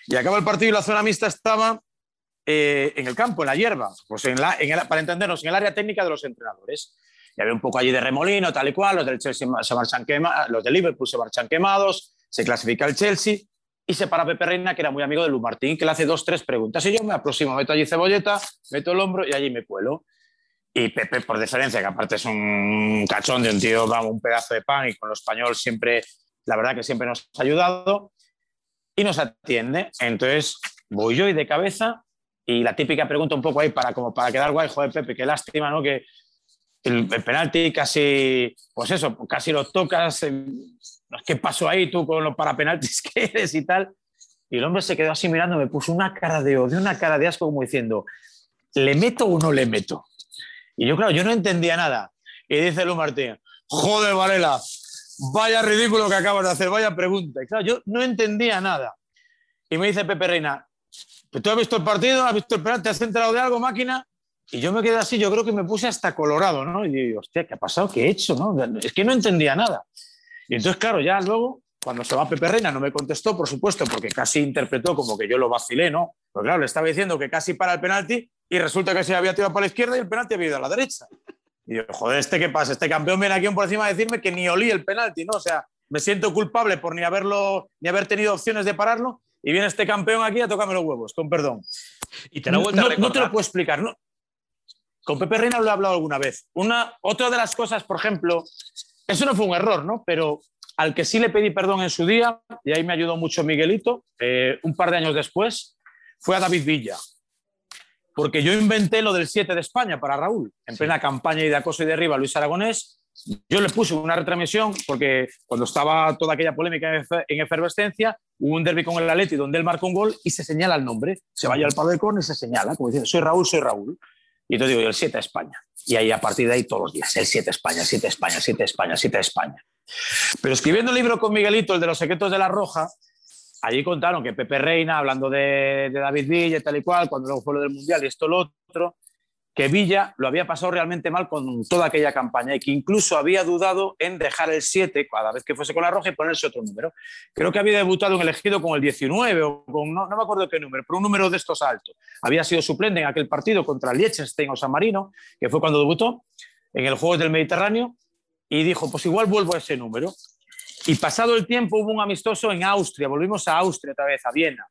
Y acaba el partido y la zona mixta estaba eh, en el campo, en la hierba, pues en la, para entendernos, en el área técnica de los entrenadores. y había un poco allí de remolino, tal y cual, los del Chelsea se marchan quemados, los del Liverpool se marchan quemados, se clasifica el Chelsea y se para Pepe Reina, que era muy amigo de Lu Martín, que le hace dos, tres preguntas. Y yo me aproximo, meto allí cebolleta, meto el hombro y allí me cuelo. Y Pepe, por diferencia, que aparte es un cachón de un tío, vamos, un pedazo de pan y con lo español siempre, la verdad que siempre nos ha ayudado y nos atiende. Entonces voy yo y de cabeza y la típica pregunta un poco ahí para, como para quedar guay, joder, Pepe, qué lástima, ¿no? Que el, penalti casi, pues eso, casi lo tocas. ¿Qué pasó ahí tú con los parapenaltis que eres y tal? Y el hombre se quedó así mirando, me puso una cara de odio, una cara de asco, como diciendo, ¿le meto o no le meto? Y yo, claro, yo no entendía nada. Y dice Lu Martín, joder, Varela, vaya ridículo que acabas de hacer, vaya pregunta. Y claro, yo no entendía nada. Y me dice Pepe Reina, ¿tú has visto el partido? ¿Has visto el penalti? ¿Te has enterado de algo, máquina? Y yo me quedé así, yo creo que me puse hasta colorado, ¿no? Y digo, hostia, ¿qué ha pasado? ¿Qué he hecho? ¿no? Es que no entendía nada. Y entonces, claro, ya luego, cuando se va Pepe Reina, no me contestó, por supuesto, porque casi interpretó como que yo lo vacilé, ¿no? Pero claro, le estaba diciendo que casi para el penalti y resulta que se había tirado para la izquierda y el penalti había ido a la derecha. Y yo, joder, ¿este qué pasa? Este campeón viene aquí por encima a decirme que ni olí el penalti, ¿no? O sea, me siento culpable por ni haberlo, ni haber tenido opciones de pararlo y viene este campeón aquí a tocarme los huevos, con perdón. Y te lo no, no, te lo puedo explicar, ¿no? Con Pepe Reina lo he hablado alguna vez. Una, otra de las cosas, por ejemplo, eso no fue un error, ¿no? Pero al que sí le pedí perdón en su día, y ahí me ayudó mucho Miguelito, eh, un par de años después, fue a David Villa porque yo inventé lo del 7 de España para Raúl, en plena campaña y de acoso y derriba a Luis Aragonés. Yo le puse una retransmisión porque cuando estaba toda aquella polémica en efervescencia, hubo un derby con el Atleti donde él marcó un gol y se señala el nombre. Se vaya al palo de córner y se señala, como diciendo, soy Raúl, soy Raúl. Y entonces digo, el 7 de España. Y ahí a partir de ahí todos los días, el 7 de España, el 7 de España, el 7 de España, el 7 de España. Pero escribiendo el libro con Miguelito, el de los secretos de la Roja, allí contaron que Pepe Reina, hablando de, David Villa tal y cual, cuando luego fue lo del Mundial y esto lo otro, que Villa lo había pasado realmente mal con toda aquella campaña y que incluso había dudado en dejar el 7 cada vez que fuese con la roja y ponerse otro número. Creo que había debutado en elegido con el 19 o con, no, me acuerdo qué número, pero un número de estos altos. Había sido suplente en aquel partido contra Liechtenstein o San Marino, que fue cuando debutó en el Juegos del Mediterráneo y dijo, pues igual vuelvo a ese número. Y pasado el tiempo hubo un amistoso en Austria, volvimos a Austria otra vez, a Viena.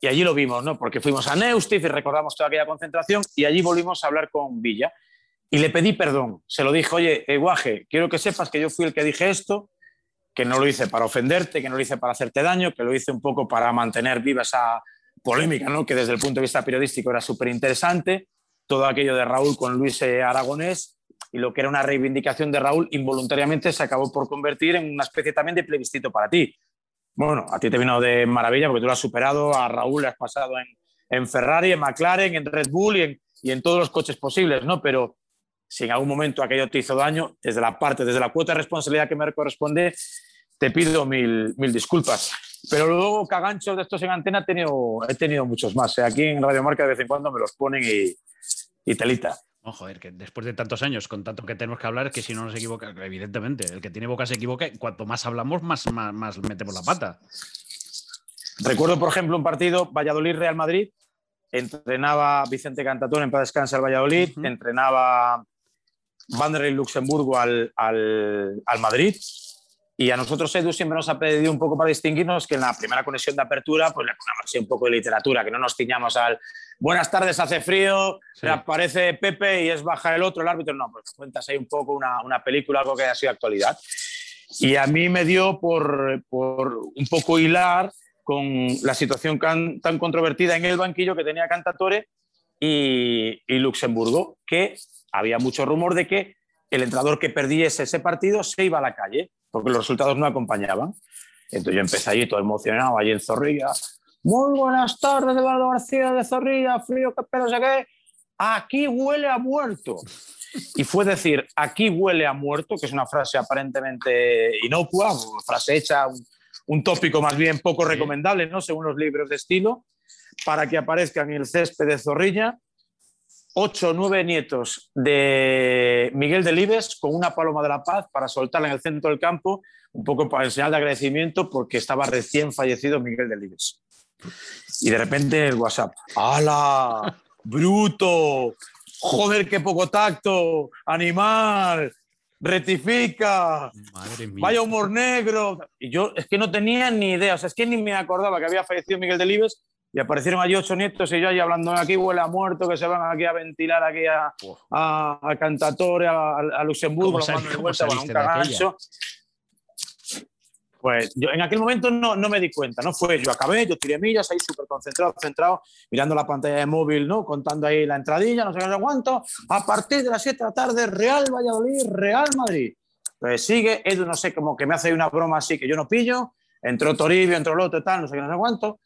Y allí lo vimos, ¿no? Porque fuimos a Neustift y recordamos toda aquella concentración y allí volvimos a hablar con Villa. Y le pedí perdón. Se lo dije, oye, eh, quiero que sepas que yo fui el que dije esto, que no lo hice para ofenderte, que no lo hice para hacerte daño, que lo hice un poco para mantener viva esa polémica, ¿no? Que desde el punto de vista periodístico era súper interesante. Todo aquello de Raúl con Luis eh, Aragonés y lo que era una reivindicación de Raúl involuntariamente se acabó por convertir en una especie también de plebiscito para ti. Bueno, a ti te vino de maravilla porque tú lo has superado, a Raúl le has pasado en, Ferrari, en McLaren, en Red Bull y en, y en, todos los coches posibles, ¿no? Pero si en algún momento aquello te hizo daño, desde la parte, desde la cuota de responsabilidad que me corresponde, te pido mil, mil disculpas. Pero luego caganchos de estos en antena he tenido, he tenido muchos más. ¿eh? Aquí en Radio Marca de vez en cuando me los ponen y, y telita. No, joder, que después de tantos años, con tanto que tenemos que hablar, que si no nos equivoca, evidentemente, el que tiene boca se equivoca, y cuanto más hablamos, más, más, metemos la pata. Recuerdo, por ejemplo, un partido Valladolid-Real Madrid, entrenaba Vicente Cantatón en paz descansa al Valladolid, entrenaba Vanderlei Luxemburgo al, al, al Madrid, y a nosotros, Edu, siempre nos ha pedido un poco para distinguirnos que en la primera conexión de apertura, pues le pongamos así un poco de literatura, que no nos ciñamos al buenas tardes, hace frío, aparece Pepe y es baja el otro, el árbitro. No, pues cuentas ahí un poco una, una película, algo que haya sido actualidad. Y a mí me dio por, por un poco hilar con la situación tan controvertida en el banquillo que tenía Cantatore y, y Luxemburgo, que había mucho rumor de que el entrenador que perdiese ese partido se iba a la calle porque los resultados no acompañaban. Entonces yo empecé allí todo emocionado, allí en Zorrilla. Muy buenas tardes, Eduardo García de Zorrilla, frío, que pero sé qué. Aquí huele a muerto. Y fue decir, aquí huele a muerto, que es una frase aparentemente inocua, una frase hecha, un, tópico más bien poco recomendable, ¿no? según los libros de estilo, para que aparezcan en el césped de Zorrilla ocho o nueve nietos de Miguel Delibes con una paloma de la paz para soltarla en el centro del campo, un poco para enseñar de agradecimiento porque estaba recién fallecido Miguel Delibes. Y de repente el WhatsApp, ¡Hala! ¡Bruto! joder, qué poco tacto, animal, rectifica, Madre mía. vaya humor negro. Y yo es que no tenía ni idea, o sea, es que ni me acordaba que había fallecido Miguel Delibes y aparecieron allí ocho nietos y yo allí hablando, aquí huele a muerto, que se van aquí a ventilar aquí a, a, a Cantatore, a, a Luxemburgo, ¿Cómo sal- de vuelta, bueno, un cagazo. Pues yo en aquel momento no, no me di cuenta, ¿no? Fue, yo acabé, yo tiré millas ahí súper concentrado, centrado, mirando la pantalla de móvil, ¿no? Contando ahí la entradilla, no sé qué, cuánto. A partir de las 7 de la tarde, Real Valladolid, Real Madrid. Pues sigue, Edu, no sé, como que me hace una broma así que yo no pillo. Entró Toribio, entró el otro, tal, no sé qué, no sé cuánto.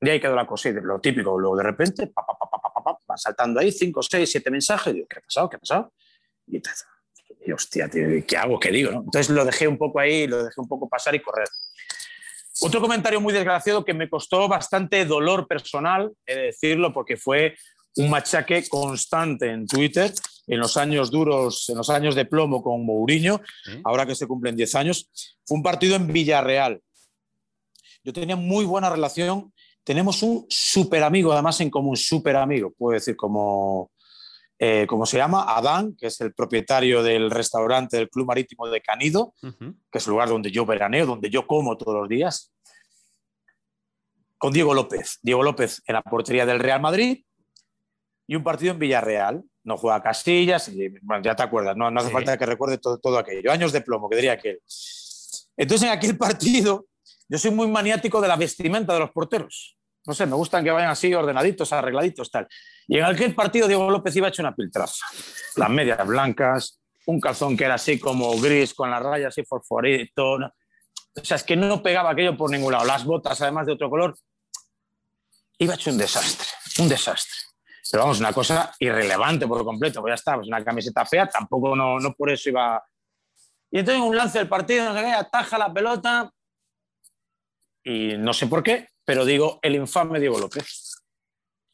Y ahí quedó la cosa, y lo típico. Luego de repente, pa, pa, pa, pa, pa, pa, pa, van saltando ahí 5, 6, 7 mensajes. Digo, ¿qué ha pasado? ¿Qué ha pasado? Y. Y, hostia, tío, ¿qué hago? ¿Qué digo? no? Entonces lo dejé un poco ahí, lo dejé un poco pasar y correr. Otro comentario muy desgraciado que me costó bastante dolor personal, he de decirlo, porque fue un machaque constante en Twitter en los años duros, en los años de plomo con Mourinho, ¿Sí? ahora que se cumplen 10 años. Fue un partido en Villarreal. Yo tenía muy buena relación. Tenemos un súper amigo, además en común, súper amigo, puedo decir, como, eh, como se llama, Adán, que es el propietario del restaurante del Club Marítimo de Canido, Ujú. que es el lugar donde yo veraneo, donde yo como todos los días, con Diego López. Diego López en la portería del Real Madrid y un partido en Villarreal. No juega Casillas, y, bueno, ya te acuerdas, no, no hace Sí. falta que recuerde todo, todo aquello. Años de plomo, que diría aquel. Entonces, en aquel partido, yo soy muy maniático de la vestimenta de los porteros. No sé, me gustan que vayan así ordenaditos, arregladitos, tal. Y en aquel partido Diego López iba hecho una piltrafa. Las medias blancas, un calzón que era así como gris, con las rayas así fosforito. ¿no? O sea, es que no pegaba aquello por ningún lado. Las botas, además de otro color, iba hecho un desastre, un desastre. Pero vamos, una cosa irrelevante por completo, pues ya está, pues una camiseta fea, tampoco no, no por eso iba... Y entonces en un lance del partido, ataja la pelota y no sé por qué, pero digo, el infame Diego López.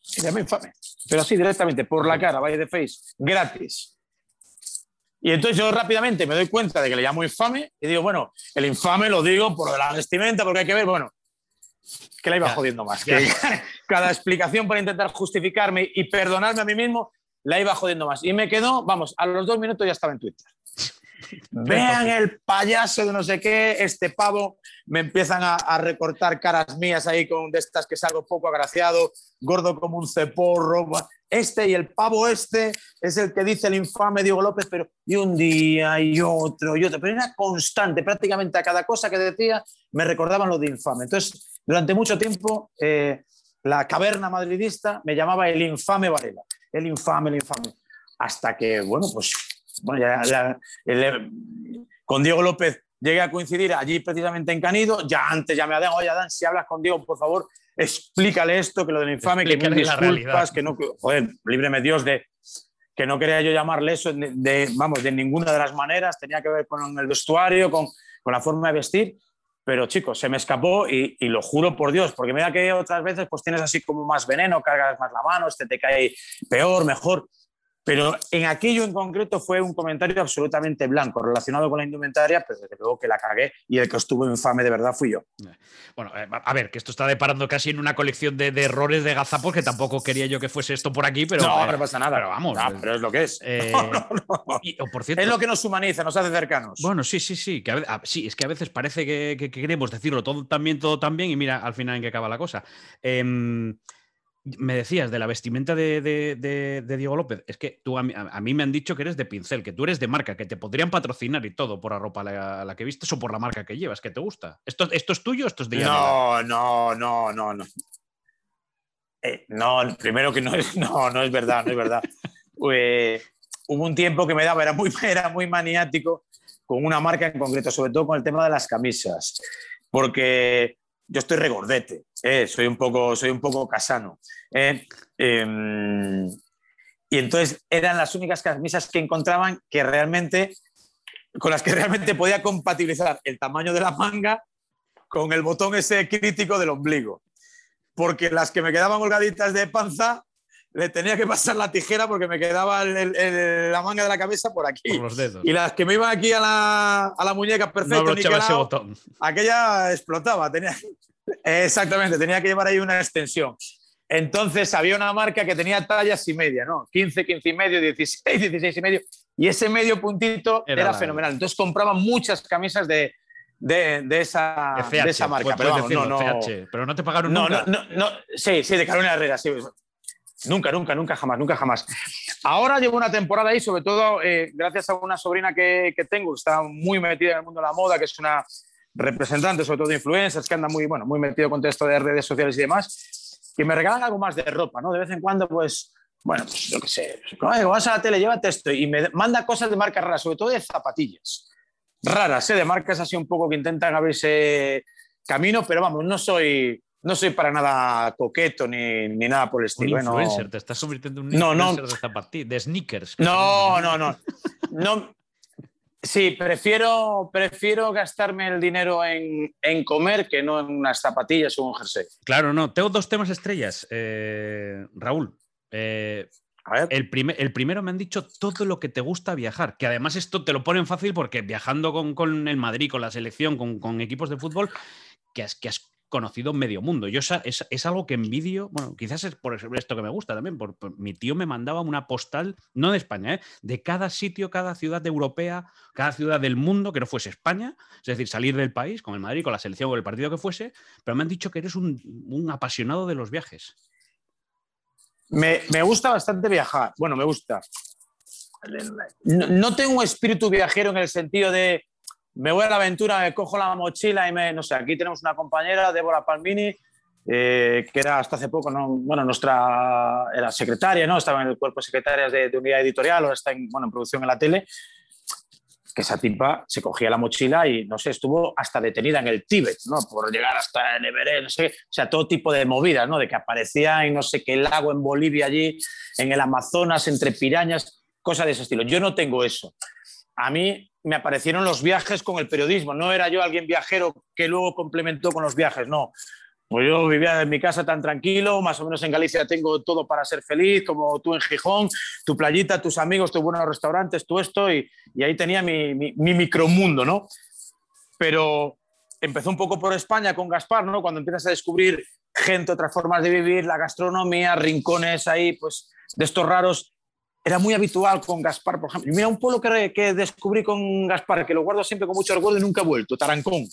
Se llama infame, pero así directamente, por la cara, vaya de face, gratis. Y entonces yo rápidamente me doy cuenta de que le llamo infame y digo, bueno, el infame lo digo por la vestimenta, porque hay que ver, bueno, que la iba Ya, jodiendo más. Que cada explicación para intentar justificarme y perdonarme a mí mismo la iba jodiendo más. Y me quedó, vamos, a los dos minutos ya estaba en Twitter. Vean el payaso de no sé qué, este pavo, me empiezan a, a recortar caras mías ahí con de estas que salgo poco agraciado, gordo como un ceporro. Este y el pavo este es el que dice el infame Diego López, pero y un día y otro y otro, pero era constante, prácticamente a cada cosa que decía me recordaban lo de infame. Entonces, durante mucho tiempo, eh, la caverna madridista me llamaba el infame Varela, el infame, el infame. Hasta que, bueno, pues bueno, ya, ya- el- con Diego López llegué a coincidir allí precisamente en Canido. Ya antes ya me ha oye Adán, si hablas con Diego, por favor, explícale esto, que lo del infame, que Explícale la disculpas, que no, joder, líbreme Dios de que no quería yo llamarle eso de, de- vamos, de ninguna de las maneras, tenía que ver con el vestuario, con, con la forma de vestir, pero chicos, se me escapó y, y lo juro por Dios, porque mira que otras veces pues tienes así como más veneno, cargas más la mano, este te cae peor, mejor, pero en aquello en concreto fue un comentario absolutamente blanco relacionado con la indumentaria, pero desde luego que la cagué y el que estuvo infame de verdad fui yo. Bueno, eh, a ver, que esto está deparando casi en una colección de, de errores de gazapos que tampoco quería yo que fuese esto por aquí, pero. no, eh, no pasa nada. Pero vamos. Ah, eh, pero es lo que es. eh, No, no, no. y- o por cierto, Es lo que nos humaniza, nos hace cercanos. Bueno, sí, sí, sí. Que a ve- a- sí, es que a veces parece que, que- que queremos decirlo todo también, todo también, y mira al final en qué acaba la cosa. Em, me decías de la vestimenta de, de- de- de Diego López. Es que tú a mí, a- a mí me han dicho que eres de pincel, que tú eres de marca, que te podrían patrocinar y todo por la ropa la, la que vistes o por la marca que llevas, que te gusta. ¿Esto, esto es tuyo o esto es de? No, no, no, no, no. Eh, no, primero que no es, no, no es verdad, no es verdad. Eh, hubo un tiempo que me daba, era muy, era muy maniático con una marca en concreto, sobre todo con el tema de las camisas, porque yo estoy regordete, eh, soy, un poco, soy un poco casano. eh, em, y entonces eran las únicas camisas que encontraban que realmente, con las que realmente podía compatibilizar el tamaño de la manga con el botón ese crítico del ombligo. Porque las que me quedaban holgaditas de panza, le tenía que pasar la tijera porque me quedaba el- el- el- la manga de la cabeza por aquí. Por los dedos. Y las que me iban aquí a la, a la muñeca no perfecto, abrochaba ese botón. aquella explotaba. Tenía, exactamente, tenía que llevar ahí una extensión. Entonces había una marca que tenía tallas y media, ¿no? 15, 15 y medio, 16, 16 y medio. Y ese medio puntito era, fenomenal. Entonces compraba muchas camisas de, de, esa, de esa marca. Pero, no, no, pero no te pagaron no, nunca. No, no, sí, sí, de Carolina Herrera, sí. Nunca, nunca, nunca jamás, nunca jamás. Ahora llevo una temporada ahí, sobre todo eh, gracias a una sobrina que, que, tengo, que está muy metida en el mundo de la moda, que es una representante, sobre todo de influencers, que anda muy, bueno, muy metido con todo esto de redes sociales y demás, que me regalan algo más de ropa, ¿no? De vez en cuando, pues, bueno, pues yo qué sé, vas a la tele, llévate esto, y me manda cosas de marcas raras, sobre todo de zapatillas raras, ¿eh? de marcas así un poco que intentan abrirse camino, pero vamos, no soy, no soy para nada coqueto ni, ni nada por el estilo. Un ¿eh? influencer, te estás convirtiendo en un no, influencer no. de zapatillas, de sneakers. No, no, no, no. Sí, prefiero, prefiero gastarme el dinero en, en, comer que no en unas zapatillas o un jersey. Claro, no. Tengo dos temas estrellas, eh, Raúl. Eh, el, el, primero me han dicho todo lo que te gusta viajar, que además esto te lo ponen fácil porque viajando con, el Madrid, con la selección, con, equipos de fútbol, que has, que has conocido medio mundo. Yo es, es, algo que envidio, bueno, quizás es por esto que me gusta también, por, mi tío me mandaba una postal, no de España, ¿eh? de cada sitio, cada ciudad europea, cada ciudad del mundo que no fuese España, es decir, salir del país con el Madrid, con la selección, con el partido que fuese, pero me han dicho que eres un, un apasionado de los viajes. Me, gusta bastante viajar. Bueno, me gusta. No, tengo un espíritu viajero en el sentido de me voy a la aventura, me cojo la mochila y me. No sé, aquí tenemos una compañera, Débora Palmini, eh, que era hasta hace poco, ¿no? bueno, nuestra. era secretaria, ¿no? Estaba en el cuerpo de secretarias de, de unidad editorial, ahora está en, bueno, en producción en la tele que esa tipa se cogía la mochila y, no sé, estuvo hasta detenida en el Tíbet, ¿no? Por llegar hasta el Everest, no sé, o sea, todo tipo de movidas, ¿no? De que aparecía en no sé qué lago en Bolivia allí, en el Amazonas, entre pirañas, cosas de ese estilo. Yo no tengo eso. A mí me aparecieron los viajes con el periodismo, no era yo alguien viajero que luego complementó con los viajes, no. Pues yo vivía en mi casa tan tranquilo, más o menos en Galicia tengo todo para ser feliz, como tú en Gijón, tu playita, tus amigos, tus buenos restaurantes, tú esto, y, ahí tenía mi, mi, micromundo, ¿no? Pero empezó un poco por España con Gaspar, ¿no? Cuando empiezas a descubrir gente, otras formas de vivir, la gastronomía, rincones ahí, pues de estos raros. Era muy habitual con Gaspar, por ejemplo. Mira, un pueblo que, que descubrí con Gaspar, que lo guardo siempre con mucho recuerdo y nunca he vuelto, Tarancón.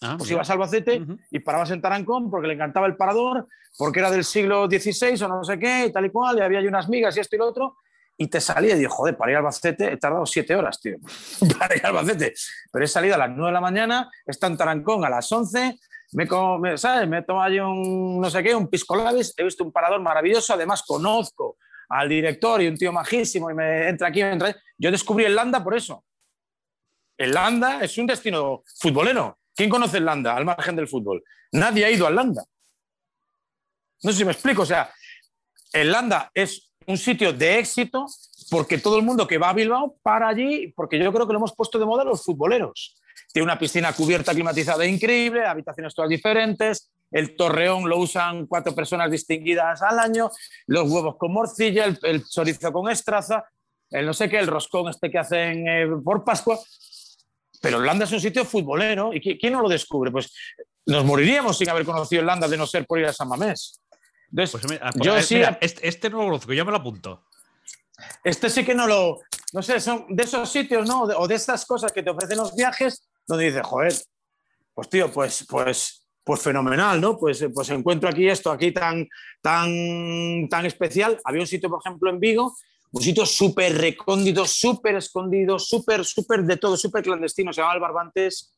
Ah, pues ibas a Albacete y parabas en Tarancón porque le encantaba el parador, porque era del siglo XVI o no sé qué, y tal y cual, y había ahí unas migas y esto y lo otro, y te salía y digo, joder, para ir a Albacete he tardado siete horas, tío, para ir a Albacete. Pero he salido a las nueve de la mañana, está en Tarancón a las once, me, ¿sabes? me tomo allí un, no sé qué, un pisco he visto un parador maravilloso, además conozco al director y un tío majísimo y me entra aquí, me entra Yo descubrí el Landa por eso. El Landa es un destino futbolero ¿Quién conoce el Landa al margen del fútbol? Nadie ha ido al Landa. No sé si me explico. O sea, el Landa es un sitio de éxito porque todo el mundo que va a Bilbao para allí, porque yo creo que lo hemos puesto de moda los futboleros. Tiene una piscina cubierta climatizada increíble, habitaciones todas diferentes, el torreón lo usan cuatro personas distinguidas al año, los huevos con morcilla, el, chorizo con estraza, el no sé qué, el roscón este que hacen eh, por Pascua. Pero Landa es un sitio futbolero. ¿Y quién no lo descubre? Pues nos moriríamos sin haber conocido Landa de no ser por ir a San Mamés. Entonces, pues yo sí, este, este, no lo conozco, yo me lo apunto. Este sí que no lo. No sé, son de esos sitios, ¿no? O de estas cosas que te ofrecen los viajes, donde dices, joder, pues tío, pues, pues, pues fenomenal, ¿no? Pues, pues encuentro aquí esto, aquí tan, tan, tan especial. Había un sitio, por ejemplo, en Vigo, un sitio súper recóndito, súper escondido, súper, súper de todo, súper clandestino, se llamaba el Barbantes,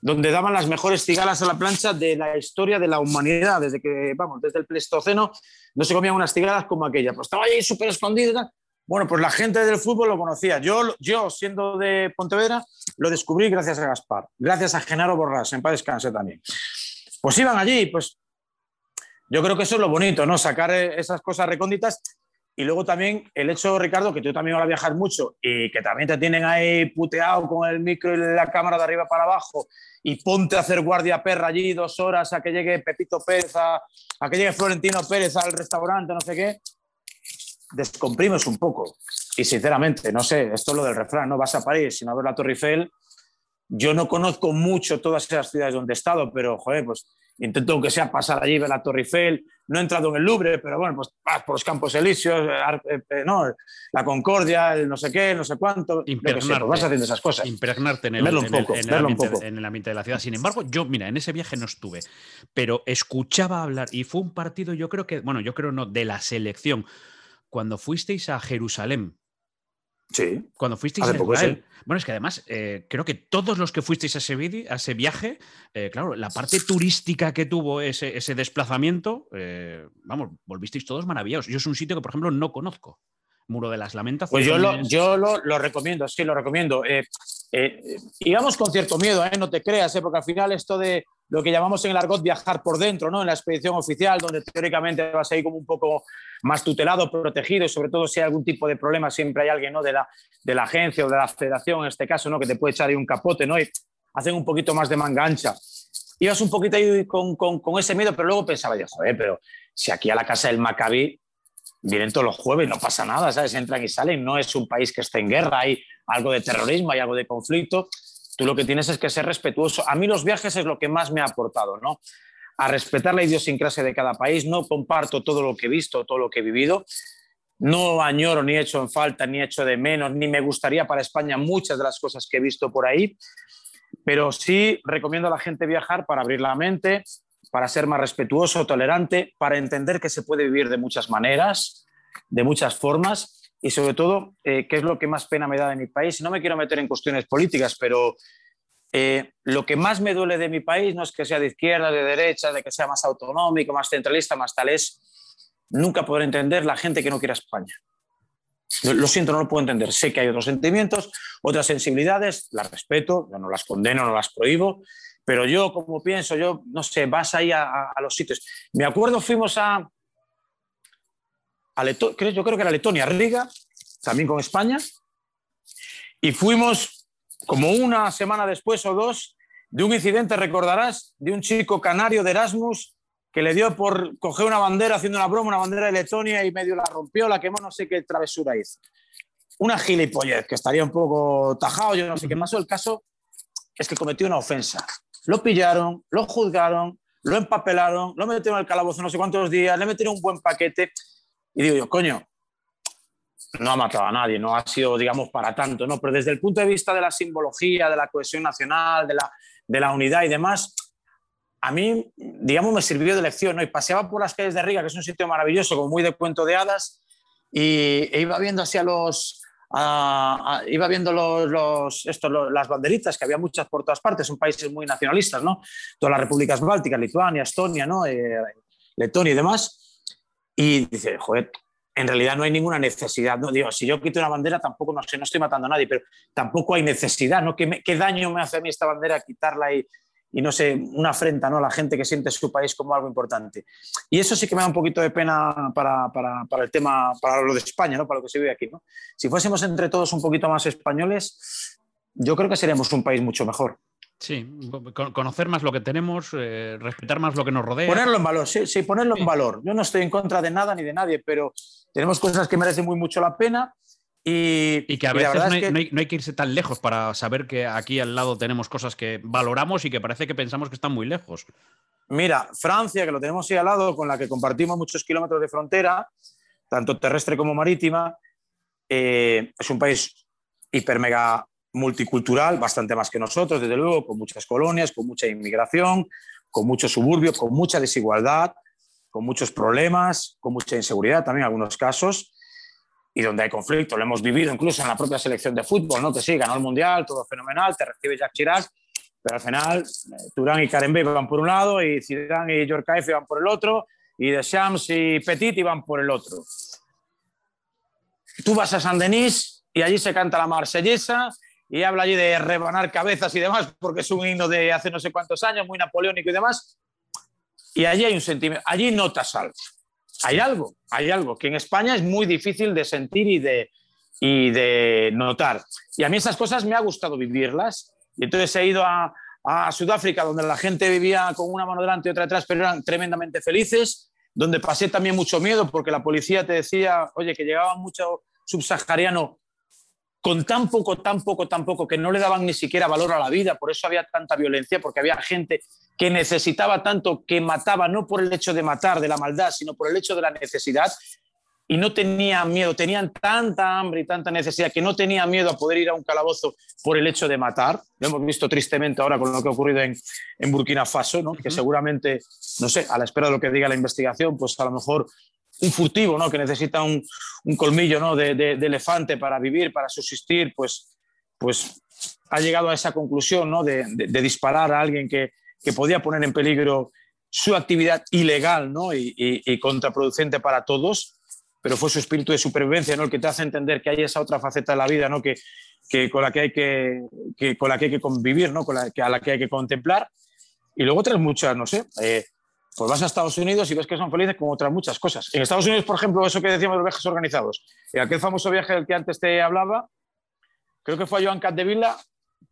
donde daban las mejores cigalas a la plancha de la historia de la humanidad, desde que, vamos, desde el Pleistoceno no se comían unas cigalas como aquella, pues estaba ahí súper escondido. Bueno, pues la gente del fútbol lo conocía. Yo, yo, siendo de Pontevedra, lo descubrí gracias a Gaspar, gracias a Genaro Borrás, en paz descanse también. Pues iban allí, pues yo creo que eso es lo bonito, ¿no? Sacar esas cosas recónditas y luego también el hecho, Ricardo, que tú también vas a viajar mucho y que también te tienen ahí puteado con el micro y la cámara de arriba para abajo y ponte a hacer guardia perra allí dos horas a que llegue Pepito Pérez, a, que llegue Florentino Pérez al restaurante, no sé qué, descomprimes un poco. Y sinceramente, no sé, esto es lo del refrán, no vas a París sino a ver la Torre Eiffel. Yo no conozco mucho todas esas ciudades donde he estado, pero, joder, pues intento aunque sea pasar allí, ver la Torre Eiffel, no he entrado en el Louvre, pero bueno, pues vas por los Campos Elíseos, eh, eh, ¿no? la Concordia, el no sé qué, no sé cuánto. Impregnarte, pues vas haciendo esas cosas. Impregnarte en el, en, el, ambiente, de la ciudad. Sin embargo, yo, mira, en ese viaje no estuve, pero escuchaba hablar y fue un partido, yo creo que, bueno, yo creo no, de la selección. Cuando fuisteis a Jerusalén, Sí. Cuando fuisteis a Israel. Bueno, es que además eh, creo que todos los que fuisteis a ese, a ese viaje, eh, claro, la parte turística que tuvo ese, ese desplazamiento, eh, vamos, volvisteis todos maravillados. Yo es un sitio que, por ejemplo, no conozco. Muro de las Lamentaciones. Pues yo lo, yo lo, lo recomiendo, sí, lo recomiendo. íbamos con cierto miedo, no te creas, porque al final esto de lo que llamamos en el argot viajar por dentro, ¿no? En la expedición oficial, donde teóricamente vas a ir como un poco más tutelado, protegido, y sobre todo si hay algún tipo de problema, siempre hay alguien, ¿no? De la, de la agencia o de la federación, en este caso, ¿no? Que te puede echar ahí un capote, ¿no? Y hacen un poquito más de manga ancha. Ibas un poquito ahí con, con, con ese miedo, pero luego pensaba, yo, joder, pero si aquí a la casa del Maccabi vienen todos los jueves, no pasa nada, ¿sabes? Entran y salen, no es un país que esté en guerra, hay algo de terrorismo, hay algo de conflicto Tú lo que tienes es que ser respetuoso. A mí los viajes es lo que más me ha aportado, ¿no? A respetar la idiosincrasia de cada país. No comparto todo lo que he visto, todo lo que he vivido. No añoro ni he hecho en falta, ni he hecho de menos, ni me gustaría para España muchas de las cosas que he visto por ahí. Pero sí recomiendo a la gente viajar para abrir la mente, para ser más respetuoso, tolerante, para entender que se puede vivir de muchas maneras, de muchas formas y sobre todo, eh, ¿qué es lo que más pena me da de mi país? No me quiero meter en cuestiones políticas, pero eh, lo que más me duele de mi país no es que sea de izquierda, de derecha, de que sea más autonómico, más centralista, más tal, es nunca poder entender la gente que no quiere España. Lo siento, no lo puedo entender. Sé que hay otros sentimientos, otras sensibilidades, las respeto, no las condeno, no las prohíbo, pero yo, como pienso, yo, no sé, vas ahí a, a los sitios. Me acuerdo, fuimos a, yo creo que era Letonia, Riga, también con España, y fuimos como una semana después o dos de un incidente, recordarás, de un chico canario de Erasmus que le dio por coger una bandera haciendo una broma, una bandera de Letonia y medio la rompió, la quemó, no sé qué travesura hizo. Una gilipollez que estaría un poco tajado, yo no sé qué pasó. El caso es que cometió una ofensa. Lo pillaron, lo juzgaron, lo empapelaron, lo metieron al calabozo no sé cuántos días, le metieron un buen paquete y digo yo, coño, no ha matado a nadie, no ha sido, digamos, para tanto, ¿no? Pero desde el punto de vista de la simbología, de la cohesión nacional, de la, de la unidad y demás, a mí, digamos, me sirvió de lección, ¿no? Y paseaba por las calles de Riga, que es un sitio maravilloso, como muy de cuento de hadas, y e iba viendo hacia los... iba viendo los, los, las banderitas, que había muchas por todas partes, son países muy nacionalistas, ¿no? Todas las repúblicas bálticas, Lituania, Estonia, ¿no? Eh, Letonia y demás. Y dice, joder, en realidad no hay ninguna necesidad. No, digo, si yo quito una bandera, tampoco, no sé, no estoy matando a nadie, pero tampoco hay necesidad, ¿no? ¿Qué, qué daño me hace a mí esta bandera quitarla y, y, no sé, una afrenta, ¿no? La gente que siente su país como algo importante. Y eso sí que me da un poquito de pena para, para, para el tema, para lo de España, ¿no? Para lo que se vive aquí, ¿no? Si fuésemos entre todos un poquito más españoles, yo creo que seríamos un país mucho mejor. Sí, conocer más lo que tenemos, eh, respetar más lo que nos rodea. Ponerlo en valor, sí, sí, ponerlo en valor. Yo no estoy en contra de nada ni de nadie, pero tenemos cosas que merecen muy mucho la pena. Y, y que a veces no hay, no, hay, que irse tan lejos para saber que aquí al lado tenemos cosas que valoramos y que parece que pensamos que están muy lejos. Mira, Francia, que lo tenemos ahí al lado, con la que compartimos muchos kilómetros de frontera, tanto terrestre como marítima, eh, es un país hiper mega multicultural, bastante más que nosotros, desde luego, con muchas colonias, con mucha inmigración, con mucho suburbio, con mucha desigualdad, con muchos problemas, con mucha inseguridad también en algunos casos, y donde hay conflicto. Lo hemos vivido incluso en la propia selección de fútbol, ¿no? Que sí, ganó el Mundial, todo fenomenal, te recibe Jacques Chirac, pero al final eh, Turán y Karembé van por un lado y Zidane y Yorkaeff van por el otro y Deschamps y Petit iban por el otro. Tú vas a San Denis y allí se canta la marsellesa y habla allí de rebanar cabezas y demás, porque es un himno de hace no sé cuántos años, muy napoleónico y demás. Y allí hay un sentimiento, allí notas algo. Hay algo, hay algo que en España es muy difícil de sentir y de, y de notar. Y a mí esas cosas me ha gustado vivirlas. Y entonces he ido a, a Sudáfrica, donde la gente vivía con una mano delante y otra detrás, pero eran tremendamente felices, donde pasé también mucho miedo porque la policía te decía, oye, que llegaba mucho subsahariano con tan poco, tan poco, tan poco, que no le daban ni siquiera valor a la vida, por eso había tanta violencia, porque había gente que necesitaba tanto que mataba no por el hecho de matar, de la maldad, sino por el hecho de la necesidad, y no tenían miedo, tenían tanta hambre y tanta necesidad que no tenían miedo a poder ir a un calabozo por el hecho de matar. Lo hemos visto tristemente ahora con lo que ha ocurrido en, en Burkina Faso, ¿no? que seguramente, no sé, a la espera de lo que diga la investigación, pues a lo mejor un furtivo, ¿no? que necesita un, un colmillo ¿no? de, de, elefante para vivir, para subsistir, pues, pues ha llegado a esa conclusión ¿no? de, de disparar a alguien que, que, podía poner en peligro su actividad ilegal ¿no? y, y, y contraproducente para todos pero fue su espíritu de supervivencia, ¿no? El que te hace entender que hay esa otra faceta de la vida, ¿no? Que, que con la que hay que, que, con la que hay que convivir, ¿no? Con la que, a la que hay que contemplar. Y luego otras muchas, no sé, eh, pues vas a Estados Unidos y ves que son felices con otras muchas cosas. En Estados Unidos, por ejemplo, eso que decíamos de los viajes organizados, en aquel famoso viaje del que antes te hablaba, creo que fue a Joan Capdevila,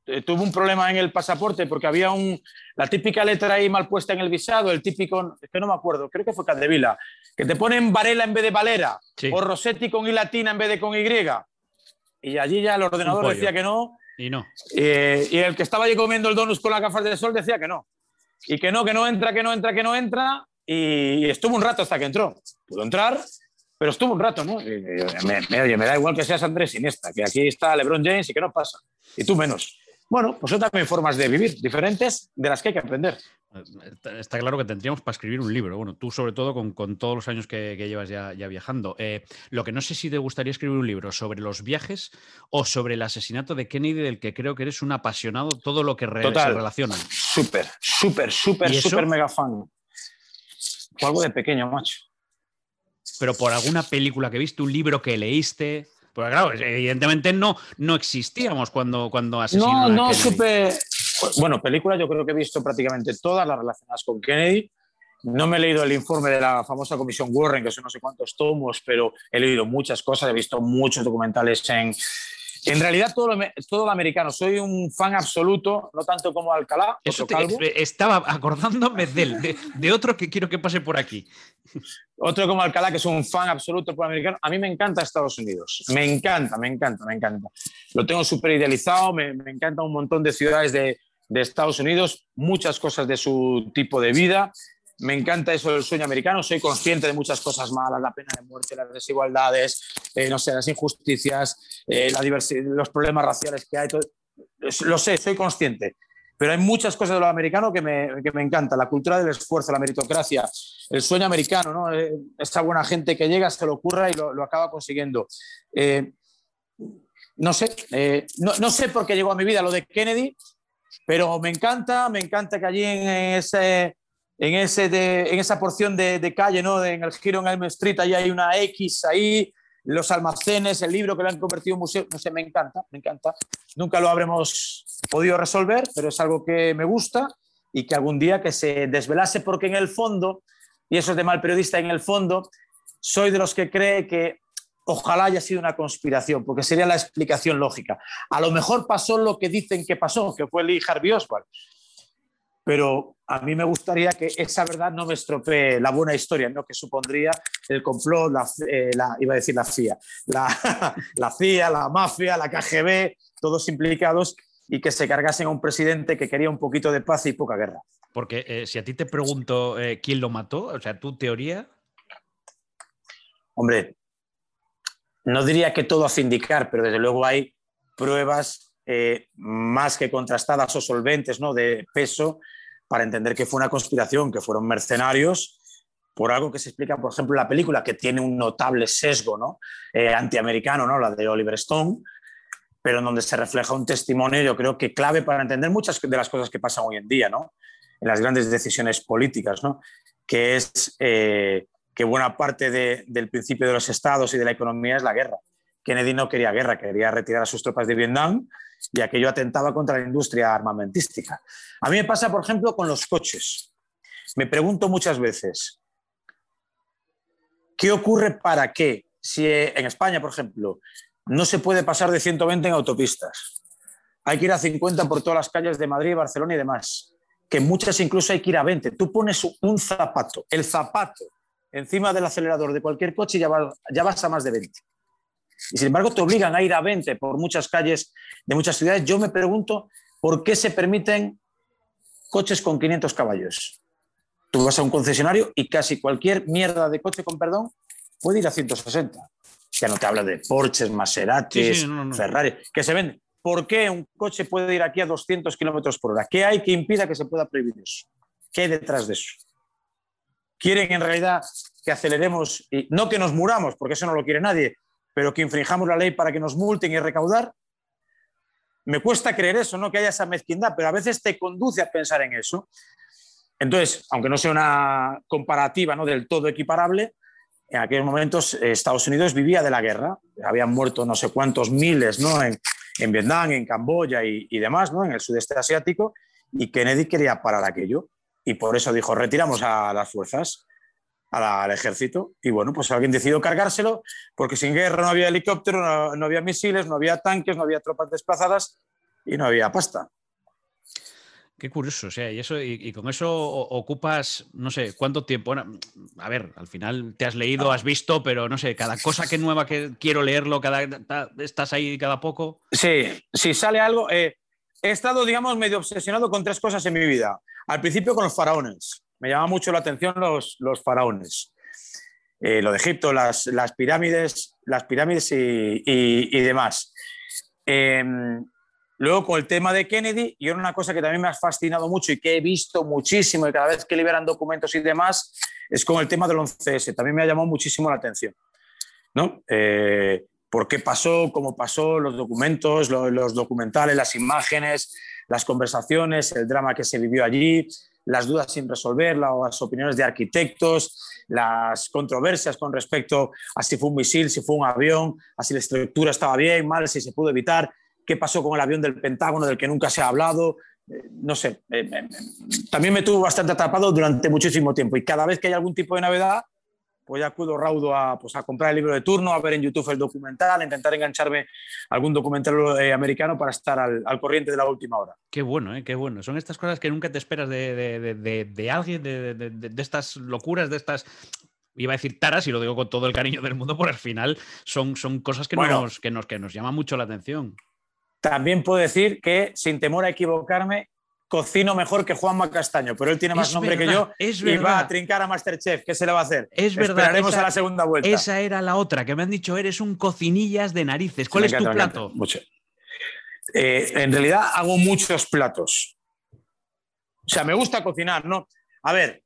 eh, tuvo un problema en el pasaporte porque había un, la típica letra ahí mal puesta en el visado, el típico, es que no me acuerdo, creo que fue Capdevila, que te ponen Varela en vez de Valera, sí. o Rossetti con I latina en vez de con Y. Y allí ya el ordenador decía que no. Y no. Eh, y el que estaba allí comiendo el donus con las gafas de sol decía que no. Y que no, que no entra, que no entra, que no entra. Y, estuvo un rato hasta que entró. Pudo entrar, pero estuvo un rato, ¿no? Y, me, me, me da igual que seas Andrés Iniesta, que aquí está LeBron James y que no pasa. Y tú menos. Bueno, pues son también formas de vivir diferentes de las que hay que aprender. Está claro que tendríamos para escribir un libro. Bueno, tú sobre todo con, con todos los años que, que llevas ya, ya viajando. Eh, lo que no sé si te gustaría escribir un libro sobre los viajes o sobre el asesinato de Kennedy, del que creo que eres un apasionado, todo lo que re Total. se relaciona. Súper, súper, súper, súper mega fan. Fue algo de pequeño, macho. Pero por alguna película que viste, un libro que leíste. Pues claro, evidentemente no, no existíamos cuando, cuando asesinaron No, no supe. Bueno, películas yo creo que he visto prácticamente todas las relacionadas con Kennedy. No me he leído el informe de la famosa comisión Warren, que son no sé cuántos tomos, pero he leído muchas cosas, he visto muchos documentales en, en realidad, todo lo, todo lo, americano. Soy un fan absoluto, no tanto como Alcalá. Eso te, estaba acordándome de, él, de, de, otro que quiero que pase por aquí. Otro como Alcalá, que es un fan absoluto por americano. A mí me encanta Estados Unidos. Me encanta, me encanta, me encanta. Lo tengo súper idealizado. Me, me encanta un montón de ciudades de, de Estados Unidos, muchas cosas de su tipo de vida me encanta eso del sueño americano, soy consciente de muchas cosas malas, la pena de muerte, las desigualdades, eh, no sé, las injusticias, eh, los problemas raciales que hay, lo sé, soy consciente, pero hay muchas cosas de lo americano que me, que me encanta, la cultura del esfuerzo, la meritocracia, el sueño americano, ¿no? Eh, esa buena gente que llega, se lo ocurra y lo, lo acaba consiguiendo. Eh, no sé, no, no sé por qué llegó a mi vida lo de Kennedy, pero me encanta, me encanta que allí en ese en, ese de, en esa porción de, de calle, ¿no? De, en el giro en Elm Street, ahí hay una X ahí, los almacenes, el libro que lo han convertido en museo, no sé, me encanta, me encanta. Nunca lo habremos podido resolver, pero es algo que me gusta y que algún día que se desvelase, porque en el fondo, y eso es de mal periodista, en el fondo, soy de los que cree que ojalá haya sido una conspiración, porque sería la explicación lógica. A lo mejor pasó lo que dicen que pasó, que fue Lee Harvey Oswald pero a mí me gustaría que esa verdad no me estropee la buena historia, ¿no? que supondría el complot, la, eh, la, iba a decir la CIA, la, la, CIA, la mafia, la KGB, todos implicados y que se cargasen a un presidente que quería un poquito de paz y poca guerra. Porque eh, si a ti te pregunto eh, quién lo mató, o sea, tu teoría... Hombre, no diría que todo hace indicar, pero desde luego hay pruebas eh, más que contrastadas o solventes, ¿no? de peso, para entender que fue una conspiración, que fueron mercenarios, por algo que se explica, por ejemplo, en la película, que tiene un notable sesgo ¿no? eh, antiamericano, ¿no? la de Oliver Stone, pero en donde se refleja un testimonio, yo creo que clave para entender muchas de las cosas que pasan hoy en día, ¿no? en las grandes decisiones políticas, ¿no? que es eh, que buena parte de, del principio de los estados y de la economía es la guerra. Kennedy no quería guerra, quería retirar a sus tropas de Vietnam y aquello atentaba contra la industria armamentística. A mí me pasa, por ejemplo, con los coches. Me pregunto muchas veces, ¿qué ocurre para qué? Si en España, por ejemplo, no se puede pasar de 120 en autopistas, hay que ir a 50 por todas las calles de Madrid, Barcelona y demás, que muchas incluso hay que ir a 20. Tú pones un zapato, el zapato, encima del acelerador de cualquier coche y ya vas a más de 20 y sin embargo te obligan a ir a 20 por muchas calles de muchas ciudades. Yo me pregunto por qué se permiten coches con 500 caballos. Tú vas a un concesionario y casi cualquier mierda de coche, con perdón, puede ir a 160. Ya no te habla de Porsches, Maseratis, Ferrari, que se venden. ¿Por qué un coche puede ir aquí a 200 kilómetros por hora? ¿Qué hay que impida que se pueda prohibir eso? ¿Qué hay detrás de eso? ¿Quieren en realidad que aceleremos, y no que nos muramos, porque eso no lo quiere nadie, pero que infringamos la ley para que nos multen y recaudar? Me cuesta creer eso, no que haya esa mezquindad, pero a veces te conduce a pensar en eso. Entonces, aunque no sea una comparativa ¿no? del todo equiparable, en aquellos momentos eh, Estados Unidos vivía de la guerra. Habían muerto no sé cuántos miles ¿no? en, en Vietnam, en Camboya y, demás, ¿no? en el sudeste asiático, y Kennedy quería parar aquello. Y por eso dijo, retiramos a las fuerzas, al ejército. Y bueno, pues alguien decidió cargárselo, porque sin guerra no había helicóptero, no había misiles, no había tanques, no había tropas desplazadas y no había pasta. Qué curioso, o sea, y eso, y, con eso ocupas, no sé, cuánto tiempo. a ver, al final te has leído, has visto, pero no sé, cada cosa que nueva que quiero leerlo, cada estás ahí cada poco. Sí, si sale algo. Eh, he estado, digamos, medio obsesionado con tres cosas en mi vida. Al principio con los faraones. Me llama mucho la atención los, los faraones. Eh, lo de Egipto, las, las pirámides, las pirámides y, y, demás. Eh, Luego, con el tema de Kennedy, y una cosa que también me ha fascinado mucho y que he visto muchísimo y cada vez que liberan documentos y demás, es con el tema del 11S. También me ha llamado muchísimo la atención. ¿no? Eh, ¿Por qué pasó? ¿Cómo pasó? Los documentos, los, documentales, las imágenes, las conversaciones, el drama que se vivió allí, las dudas sin resolver, las opiniones de arquitectos, las controversias con respecto a si fue un misil, si fue un avión, si la estructura estaba bien, mal, si se pudo evitar qué pasó con el avión del Pentágono del que nunca se ha hablado. Eh, no sé, eh, eh, también me tuvo bastante atrapado durante muchísimo tiempo y cada vez que hay algún tipo de novedad, pues ya acudo raudo a, pues a comprar el libro de turno, a ver en YouTube el documental, a intentar engancharme a algún documental americano para estar al, corriente de la última hora. Qué bueno, qué bueno. Son estas cosas que nunca te esperas de, alguien, de, estas locuras, de estas iba a decir taras y lo digo con todo el cariño del mundo, porque al final son, son cosas que, nos, que, nos, que nos llaman mucho la atención. También puedo decir que, sin temor a equivocarme, cocino mejor que Juanma Castaño, pero él tiene más nombre que yo y va a trincar a Masterchef. ¿Qué se le va a hacer? Es verdad. Esperaremos a la segunda vuelta. Esa era la otra, que me han dicho, eres un cocinillas de narices. ¿Cuál es tu plato? Mucho. Eh, en realidad hago muchos platos. O sea, me gusta cocinar, ¿no? A ver,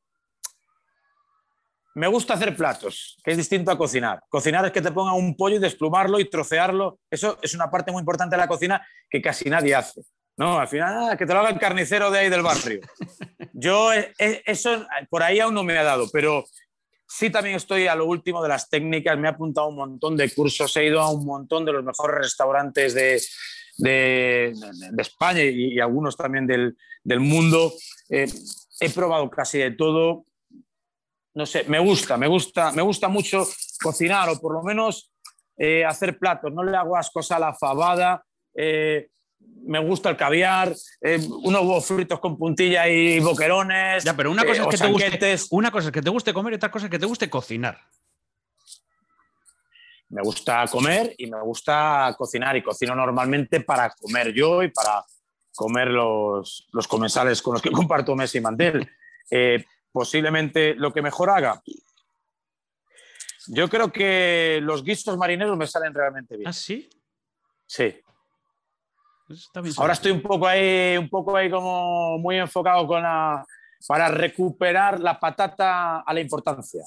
me gusta hacer platos, que es distinto a cocinar. Cocinar es que te pongan un pollo y desplumarlo y trocearlo. Eso es una parte muy importante de la cocina que casi nadie hace. No, al final, ah, que te lo haga el carnicero de ahí del barrio. Yo, eh, eh, eso por ahí aún no me ha dado, pero sí también estoy a lo último de las técnicas. Me he apuntado a un montón de cursos, he ido a un montón de los mejores restaurantes de, de, España y, algunos también del, del mundo. Eh, he probado casi de todo no sé, me gusta, me gusta, me gusta mucho cocinar o por lo menos eh, hacer platos. No le hago ascos a la fabada. Eh, me gusta el caviar, eh, unos huevos fritos con puntilla y boquerones. Ya, pero una cosa, es que te guste, una cosa es que te guste comer y otra cosa es que te guste cocinar. Me gusta comer y me gusta cocinar y cocino normalmente para comer yo y para comer los, los comensales con los que comparto mes y mantel posiblemente lo que mejor haga. Yo creo que los guisos marineros me salen realmente bien. ¿Ah, sí? Sí. Ahora estoy un poco ahí, un poco ahí como muy enfocado con la, para recuperar la patata a la importancia.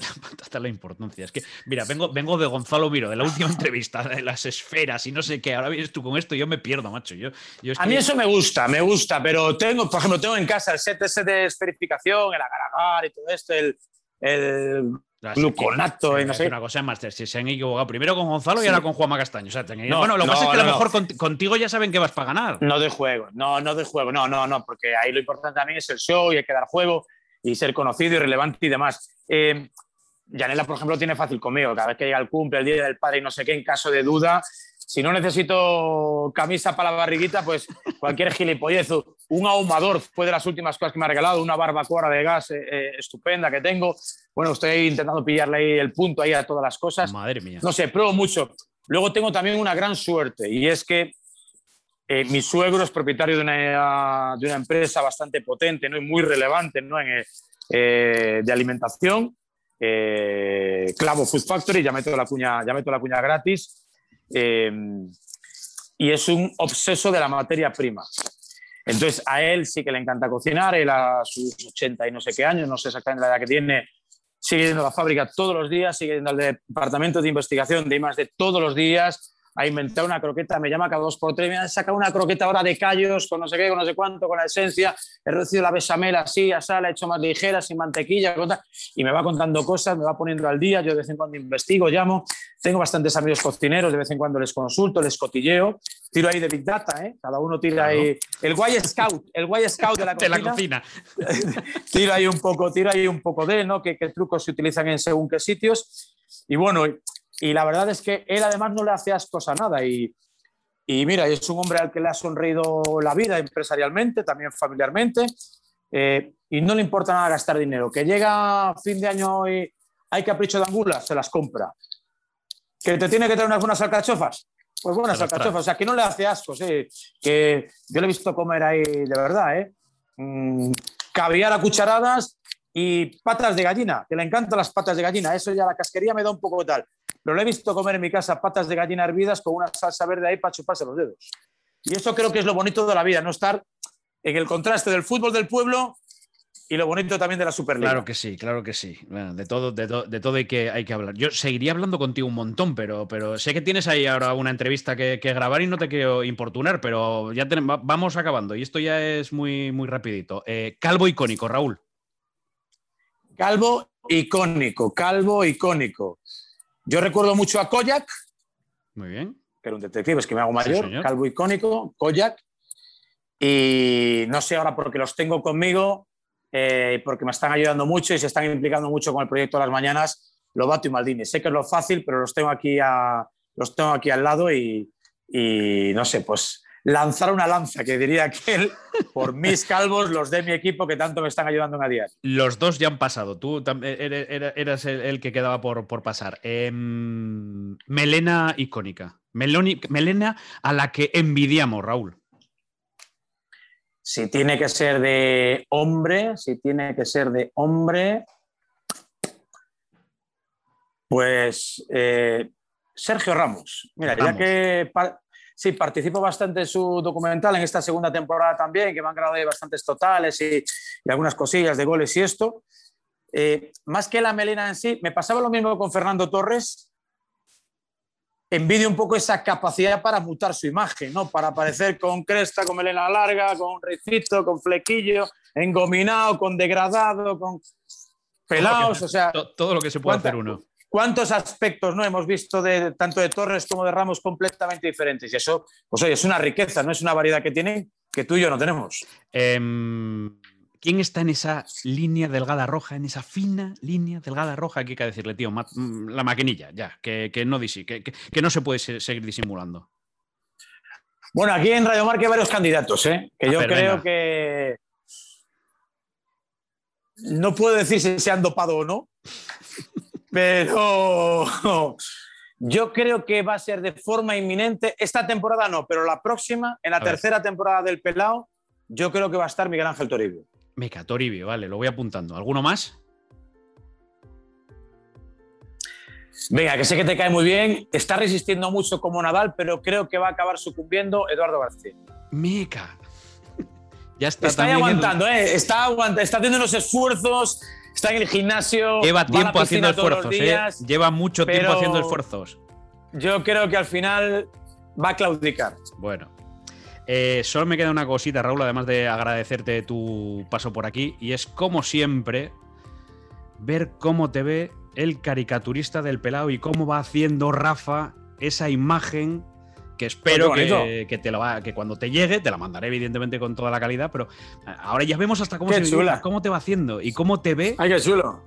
Hasta la importancia. Es que, mira, vengo, vengo de Gonzalo Miro, de la última entrevista, de las esferas y no sé qué. Ahora vienes tú con esto y yo me pierdo, macho. Yo, a mí eso me gusta, me gusta, pero tengo, por ejemplo, tengo en casa el set ese de esferificación, el agar y todo esto, el, el gluconato y no sé. Una cosa Master, si se han equivocado primero con Gonzalo y ahora con Juanma Castaño. bueno, lo que pasa es que a lo mejor contigo ya saben que vas para ganar. No de juego, no, no de juego, no, no, no, porque ahí lo importante también es el show y hay que dar juego y ser conocido y relevante y demás. Eh, Yanela, por ejemplo, tiene fácil conmigo. Cada vez que llega el cumple, el día del padre y no sé qué, en caso de duda, si no necesito camisa para la barriguita, pues cualquier gilipollez, un ahumador fue de las últimas cosas que me ha regalado, una barbacoa de gas eh, eh, estupenda que tengo. Bueno, estoy intentando pillarle ahí el punto ahí a todas las cosas. Madre mía. No sé, pruebo mucho. Luego tengo también una gran suerte y es que eh, mi suegro es propietario de una, de una empresa bastante potente ¿no? y muy relevante ¿no? en, de alimentación, eh, Clavo Food Factory, ya meto la cuña, ya meto la cuña gratis, y es un obseso de la materia prima. Entonces, a él sí que le encanta cocinar, él a sus 80 y no sé qué años, no sé exactamente la edad que tiene, sigue yendo a la fábrica todos los días, sigue yendo al departamento de investigación de I+, de todos los días, ha inventado una croqueta, me llama cada dos por tres, me ha sacado una croqueta ahora de callos, con no sé qué, con no sé cuánto, con la esencia, he reducido la besamela así, así, la he hecho más ligera, sin mantequilla, y me va contando cosas, me va poniendo al día, yo de vez en cuando investigo, llamo, tengo bastantes amigos cocineros, de vez en cuando les consulto, les cotilleo, tiro ahí de Big Data, ¿eh? cada uno tira ahí, el guay scout, el guay scout de la cocina, de la cocina. tiro ahí un poco, tiro ahí un poco de, ¿no? qué, qué trucos se utilizan en según qué sitios, y bueno, y la verdad es que él además no le hace ascos a nada. Y, y mira, es un hombre al que le ha sonreído la vida empresarialmente, también familiarmente. Eh, y no le importa nada gastar dinero. Que llega fin de año y hay capricho de angulas, se las compra. Que te tiene que traer unas buenas alcachofas, pues buenas alcachofas. O sea, que no le hace ascos. Que yo le he visto comer ahí de verdad. ¿eh? Mm, caviar a cucharadas y patas de gallina, que le encantan las patas de gallina. Eso ya la casquería me da un poco tal. Pero lo he visto comer en mi casa patas de gallina hervidas con una salsa verde ahí para chuparse los dedos. Y eso creo que es lo bonito de la vida, no estar en el contraste del fútbol del pueblo y lo bonito también de la Superliga. Claro que sí, claro que sí. de todo, de, todo hay que, hay que hablar. Yo seguiría hablando contigo un montón, pero, pero sé que tienes ahí ahora una entrevista que, grabar y no te quiero importunar, pero ya vamos acabando. Y esto ya es muy, muy rapidito. Eh, calvo icónico, Raúl. Calvo icónico, calvo icónico. Yo recuerdo mucho a Koyak. Muy bien. Que era un detective, es que me hago mayor, calvo icónico, Koyak. Y no sé ahora porque los tengo conmigo, eh, porque me están ayudando mucho y se están implicando mucho con el proyecto de las mañanas, Lobato y Maldini. Sé que es lo fácil, pero los tengo aquí, a, los tengo aquí al lado y, y no sé, pues lanzar una lanza, que diría aquel, por mis calvos, los de mi equipo que tanto me están ayudando en a día. Los dos ya han pasado. Tú e-, eras el, que quedaba por, pasar. Em, melena icónica. melena a la que envidiamos, Raúl. Si tiene que ser de hombre, si tiene que ser de hombre, pues eh, Sergio Ramos. Mira, ya que sí, participo bastante en su documental en esta segunda temporada también, que me han grabado bastantes totales y, algunas cosillas de goles y esto. Eh, más que la melena en sí, me pasaba lo mismo con Fernando Torres. Envidio un poco esa capacidad para mutar su imagen, ¿no? Para aparecer con cresta, con melena larga, con ricito, con flequillo, engominado, con degradado, con pelados, o sea... Todo lo que se puede hacer uno cuántos aspectos no hemos visto de tanto de Torres como de Ramos completamente diferentes. Y eso, pues oye, es una riqueza, no es una variedad que tienen que tú y yo no tenemos. Em, ¿Quién está en esa línea delgada roja, en esa fina línea delgada roja? Aquí hay que decirle, tío, mm, la maquinilla, ya, que, no, que, que, no se puede seguir disimulando. Bueno, aquí en Radio Marca hay varios candidatos, ¿eh? que yo creo que no puedo decir si se han dopado o no, pero yo creo que va a ser de forma inminente. Esta temporada no, pero la próxima, en la tercera temporada del Pelao, yo creo que va a estar Miguel Ángel Toribio. Meca, Toribio, vale, lo voy apuntando. ¿Alguno más? Venga, que sé que te cae muy bien. Está resistiendo mucho como Nadal, pero creo que va a acabar sucumbiendo Eduardo García. Meca. ya está. Está aguantando, ¿eh? Está, aguantando, está haciendo los esfuerzos está en el gimnasio. Lleva tiempo haciendo esfuerzos, ¿eh? Lleva mucho tiempo haciendo esfuerzos. Yo creo que al final va a claudicar. Bueno. Eh, solo me queda una cosita, Raúl, además de agradecerte tu paso por aquí, y es como siempre ver cómo te ve el caricaturista del pelado y cómo va haciendo Rafa esa imagen que espero que, te lo va, que cuando te llegue, te la mandaré evidentemente con toda la calidad, pero eh, ahora ya vemos hasta cómo, se cómo te va haciendo y cómo te ve. ¡Ay, qué chulo!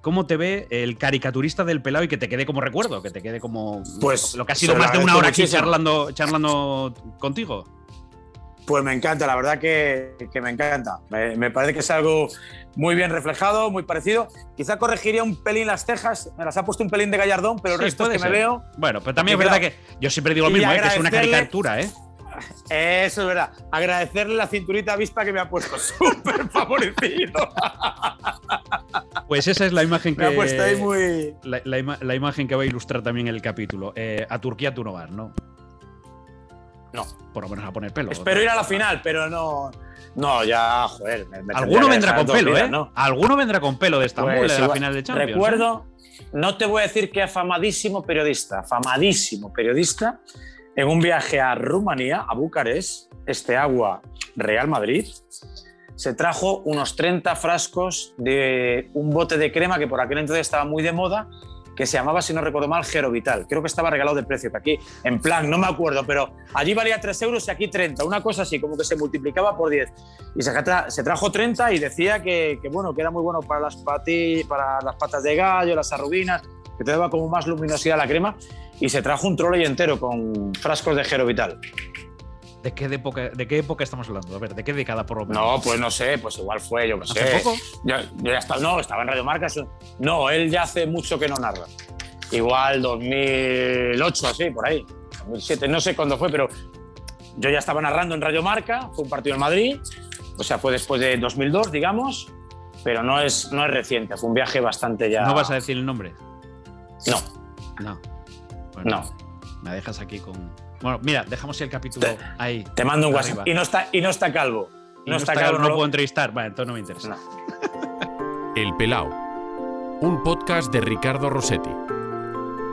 ¿Cómo te ve el caricaturista del pelado y que te quede como recuerdo? Que te quede como pues, lo que ha sido más de una hora aquí charlando, charlando contigo. Pues me encanta, la verdad que, que me encanta. Me, me, parece que es algo muy bien reflejado, muy parecido. Quizá corregiría un pelín las cejas, me las ha puesto un pelín de gallardón, pero el Sí, resto es que me veo. Bueno, pero también es verdad que yo siempre digo lo mismo, ¿eh? que es una caricatura, ¿eh? Eso es verdad. Agradecerle la cinturita avispa que me ha puesto súper favorecido. Pues esa es la imagen Me ha que. puesto ahí muy. La, la ima- la imagen que va a ilustrar también el capítulo. Eh, a Turquía tú no vas, ¿no? No. Por lo menos a poner pelo. Espero ir a la final, pero no. No, ya, joder. me- me tendría Alguno vendrá con pelo, vidas, ¿eh? ¿no? Alguno vendrá con pelo de Estambul Pues de la final de Champions. ¿eh? Recuerdo, no te voy a decir que afamadísimo periodista, afamadísimo periodista, en un viaje a Rumanía, a Bucarest, este agua Real Madrid, se trajo unos 30 frascos de un bote de crema que por aquel entonces estaba muy de moda, que se llamaba, si no recuerdo mal, Gerovital. Creo que estaba regalado de precio, que aquí, en plan, no me acuerdo, pero allí valía 3 euros y aquí 30, una cosa así, como que se multiplicaba por 10. Y se, tra- se trajo 30 y decía que, bueno, que era muy bueno para las, para las patas de gallo, las arrubinas, que te daba como más luminosidad a la crema. Y se trajo un trolley entero con frascos de Gerovital. ¿De qué, de época, ¿De qué época estamos hablando? A ver, ¿de qué década por lo menos? No, pues no sé, pues igual fue, yo qué sé. ¿Hace poco? Yo, yo ya estaba, no, estaba en Radio Marca. No, él ya hace mucho que no narra. Igual 2008, así, por ahí. 2007, no sé cuándo fue, pero yo ya estaba narrando en Radio Marca, fue un partido en Madrid, o sea, fue después de 2002, digamos, pero no es, no es reciente, fue un viaje bastante ya... ¿No vas a decir el nombre? No, No. Bueno, no. Me dejas aquí con. Bueno, mira, dejamos el capítulo Te- ahí. Te mando un Arriba. WhatsApp. Y no está, y no está calvo. Y No, está, calvo, calvo. no lo- puedo entrevistar. Vale, entonces no me interesa. No. El Pelao. Un podcast de Ricardo Rossetti.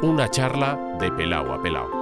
Una charla de Pelao a Pelao.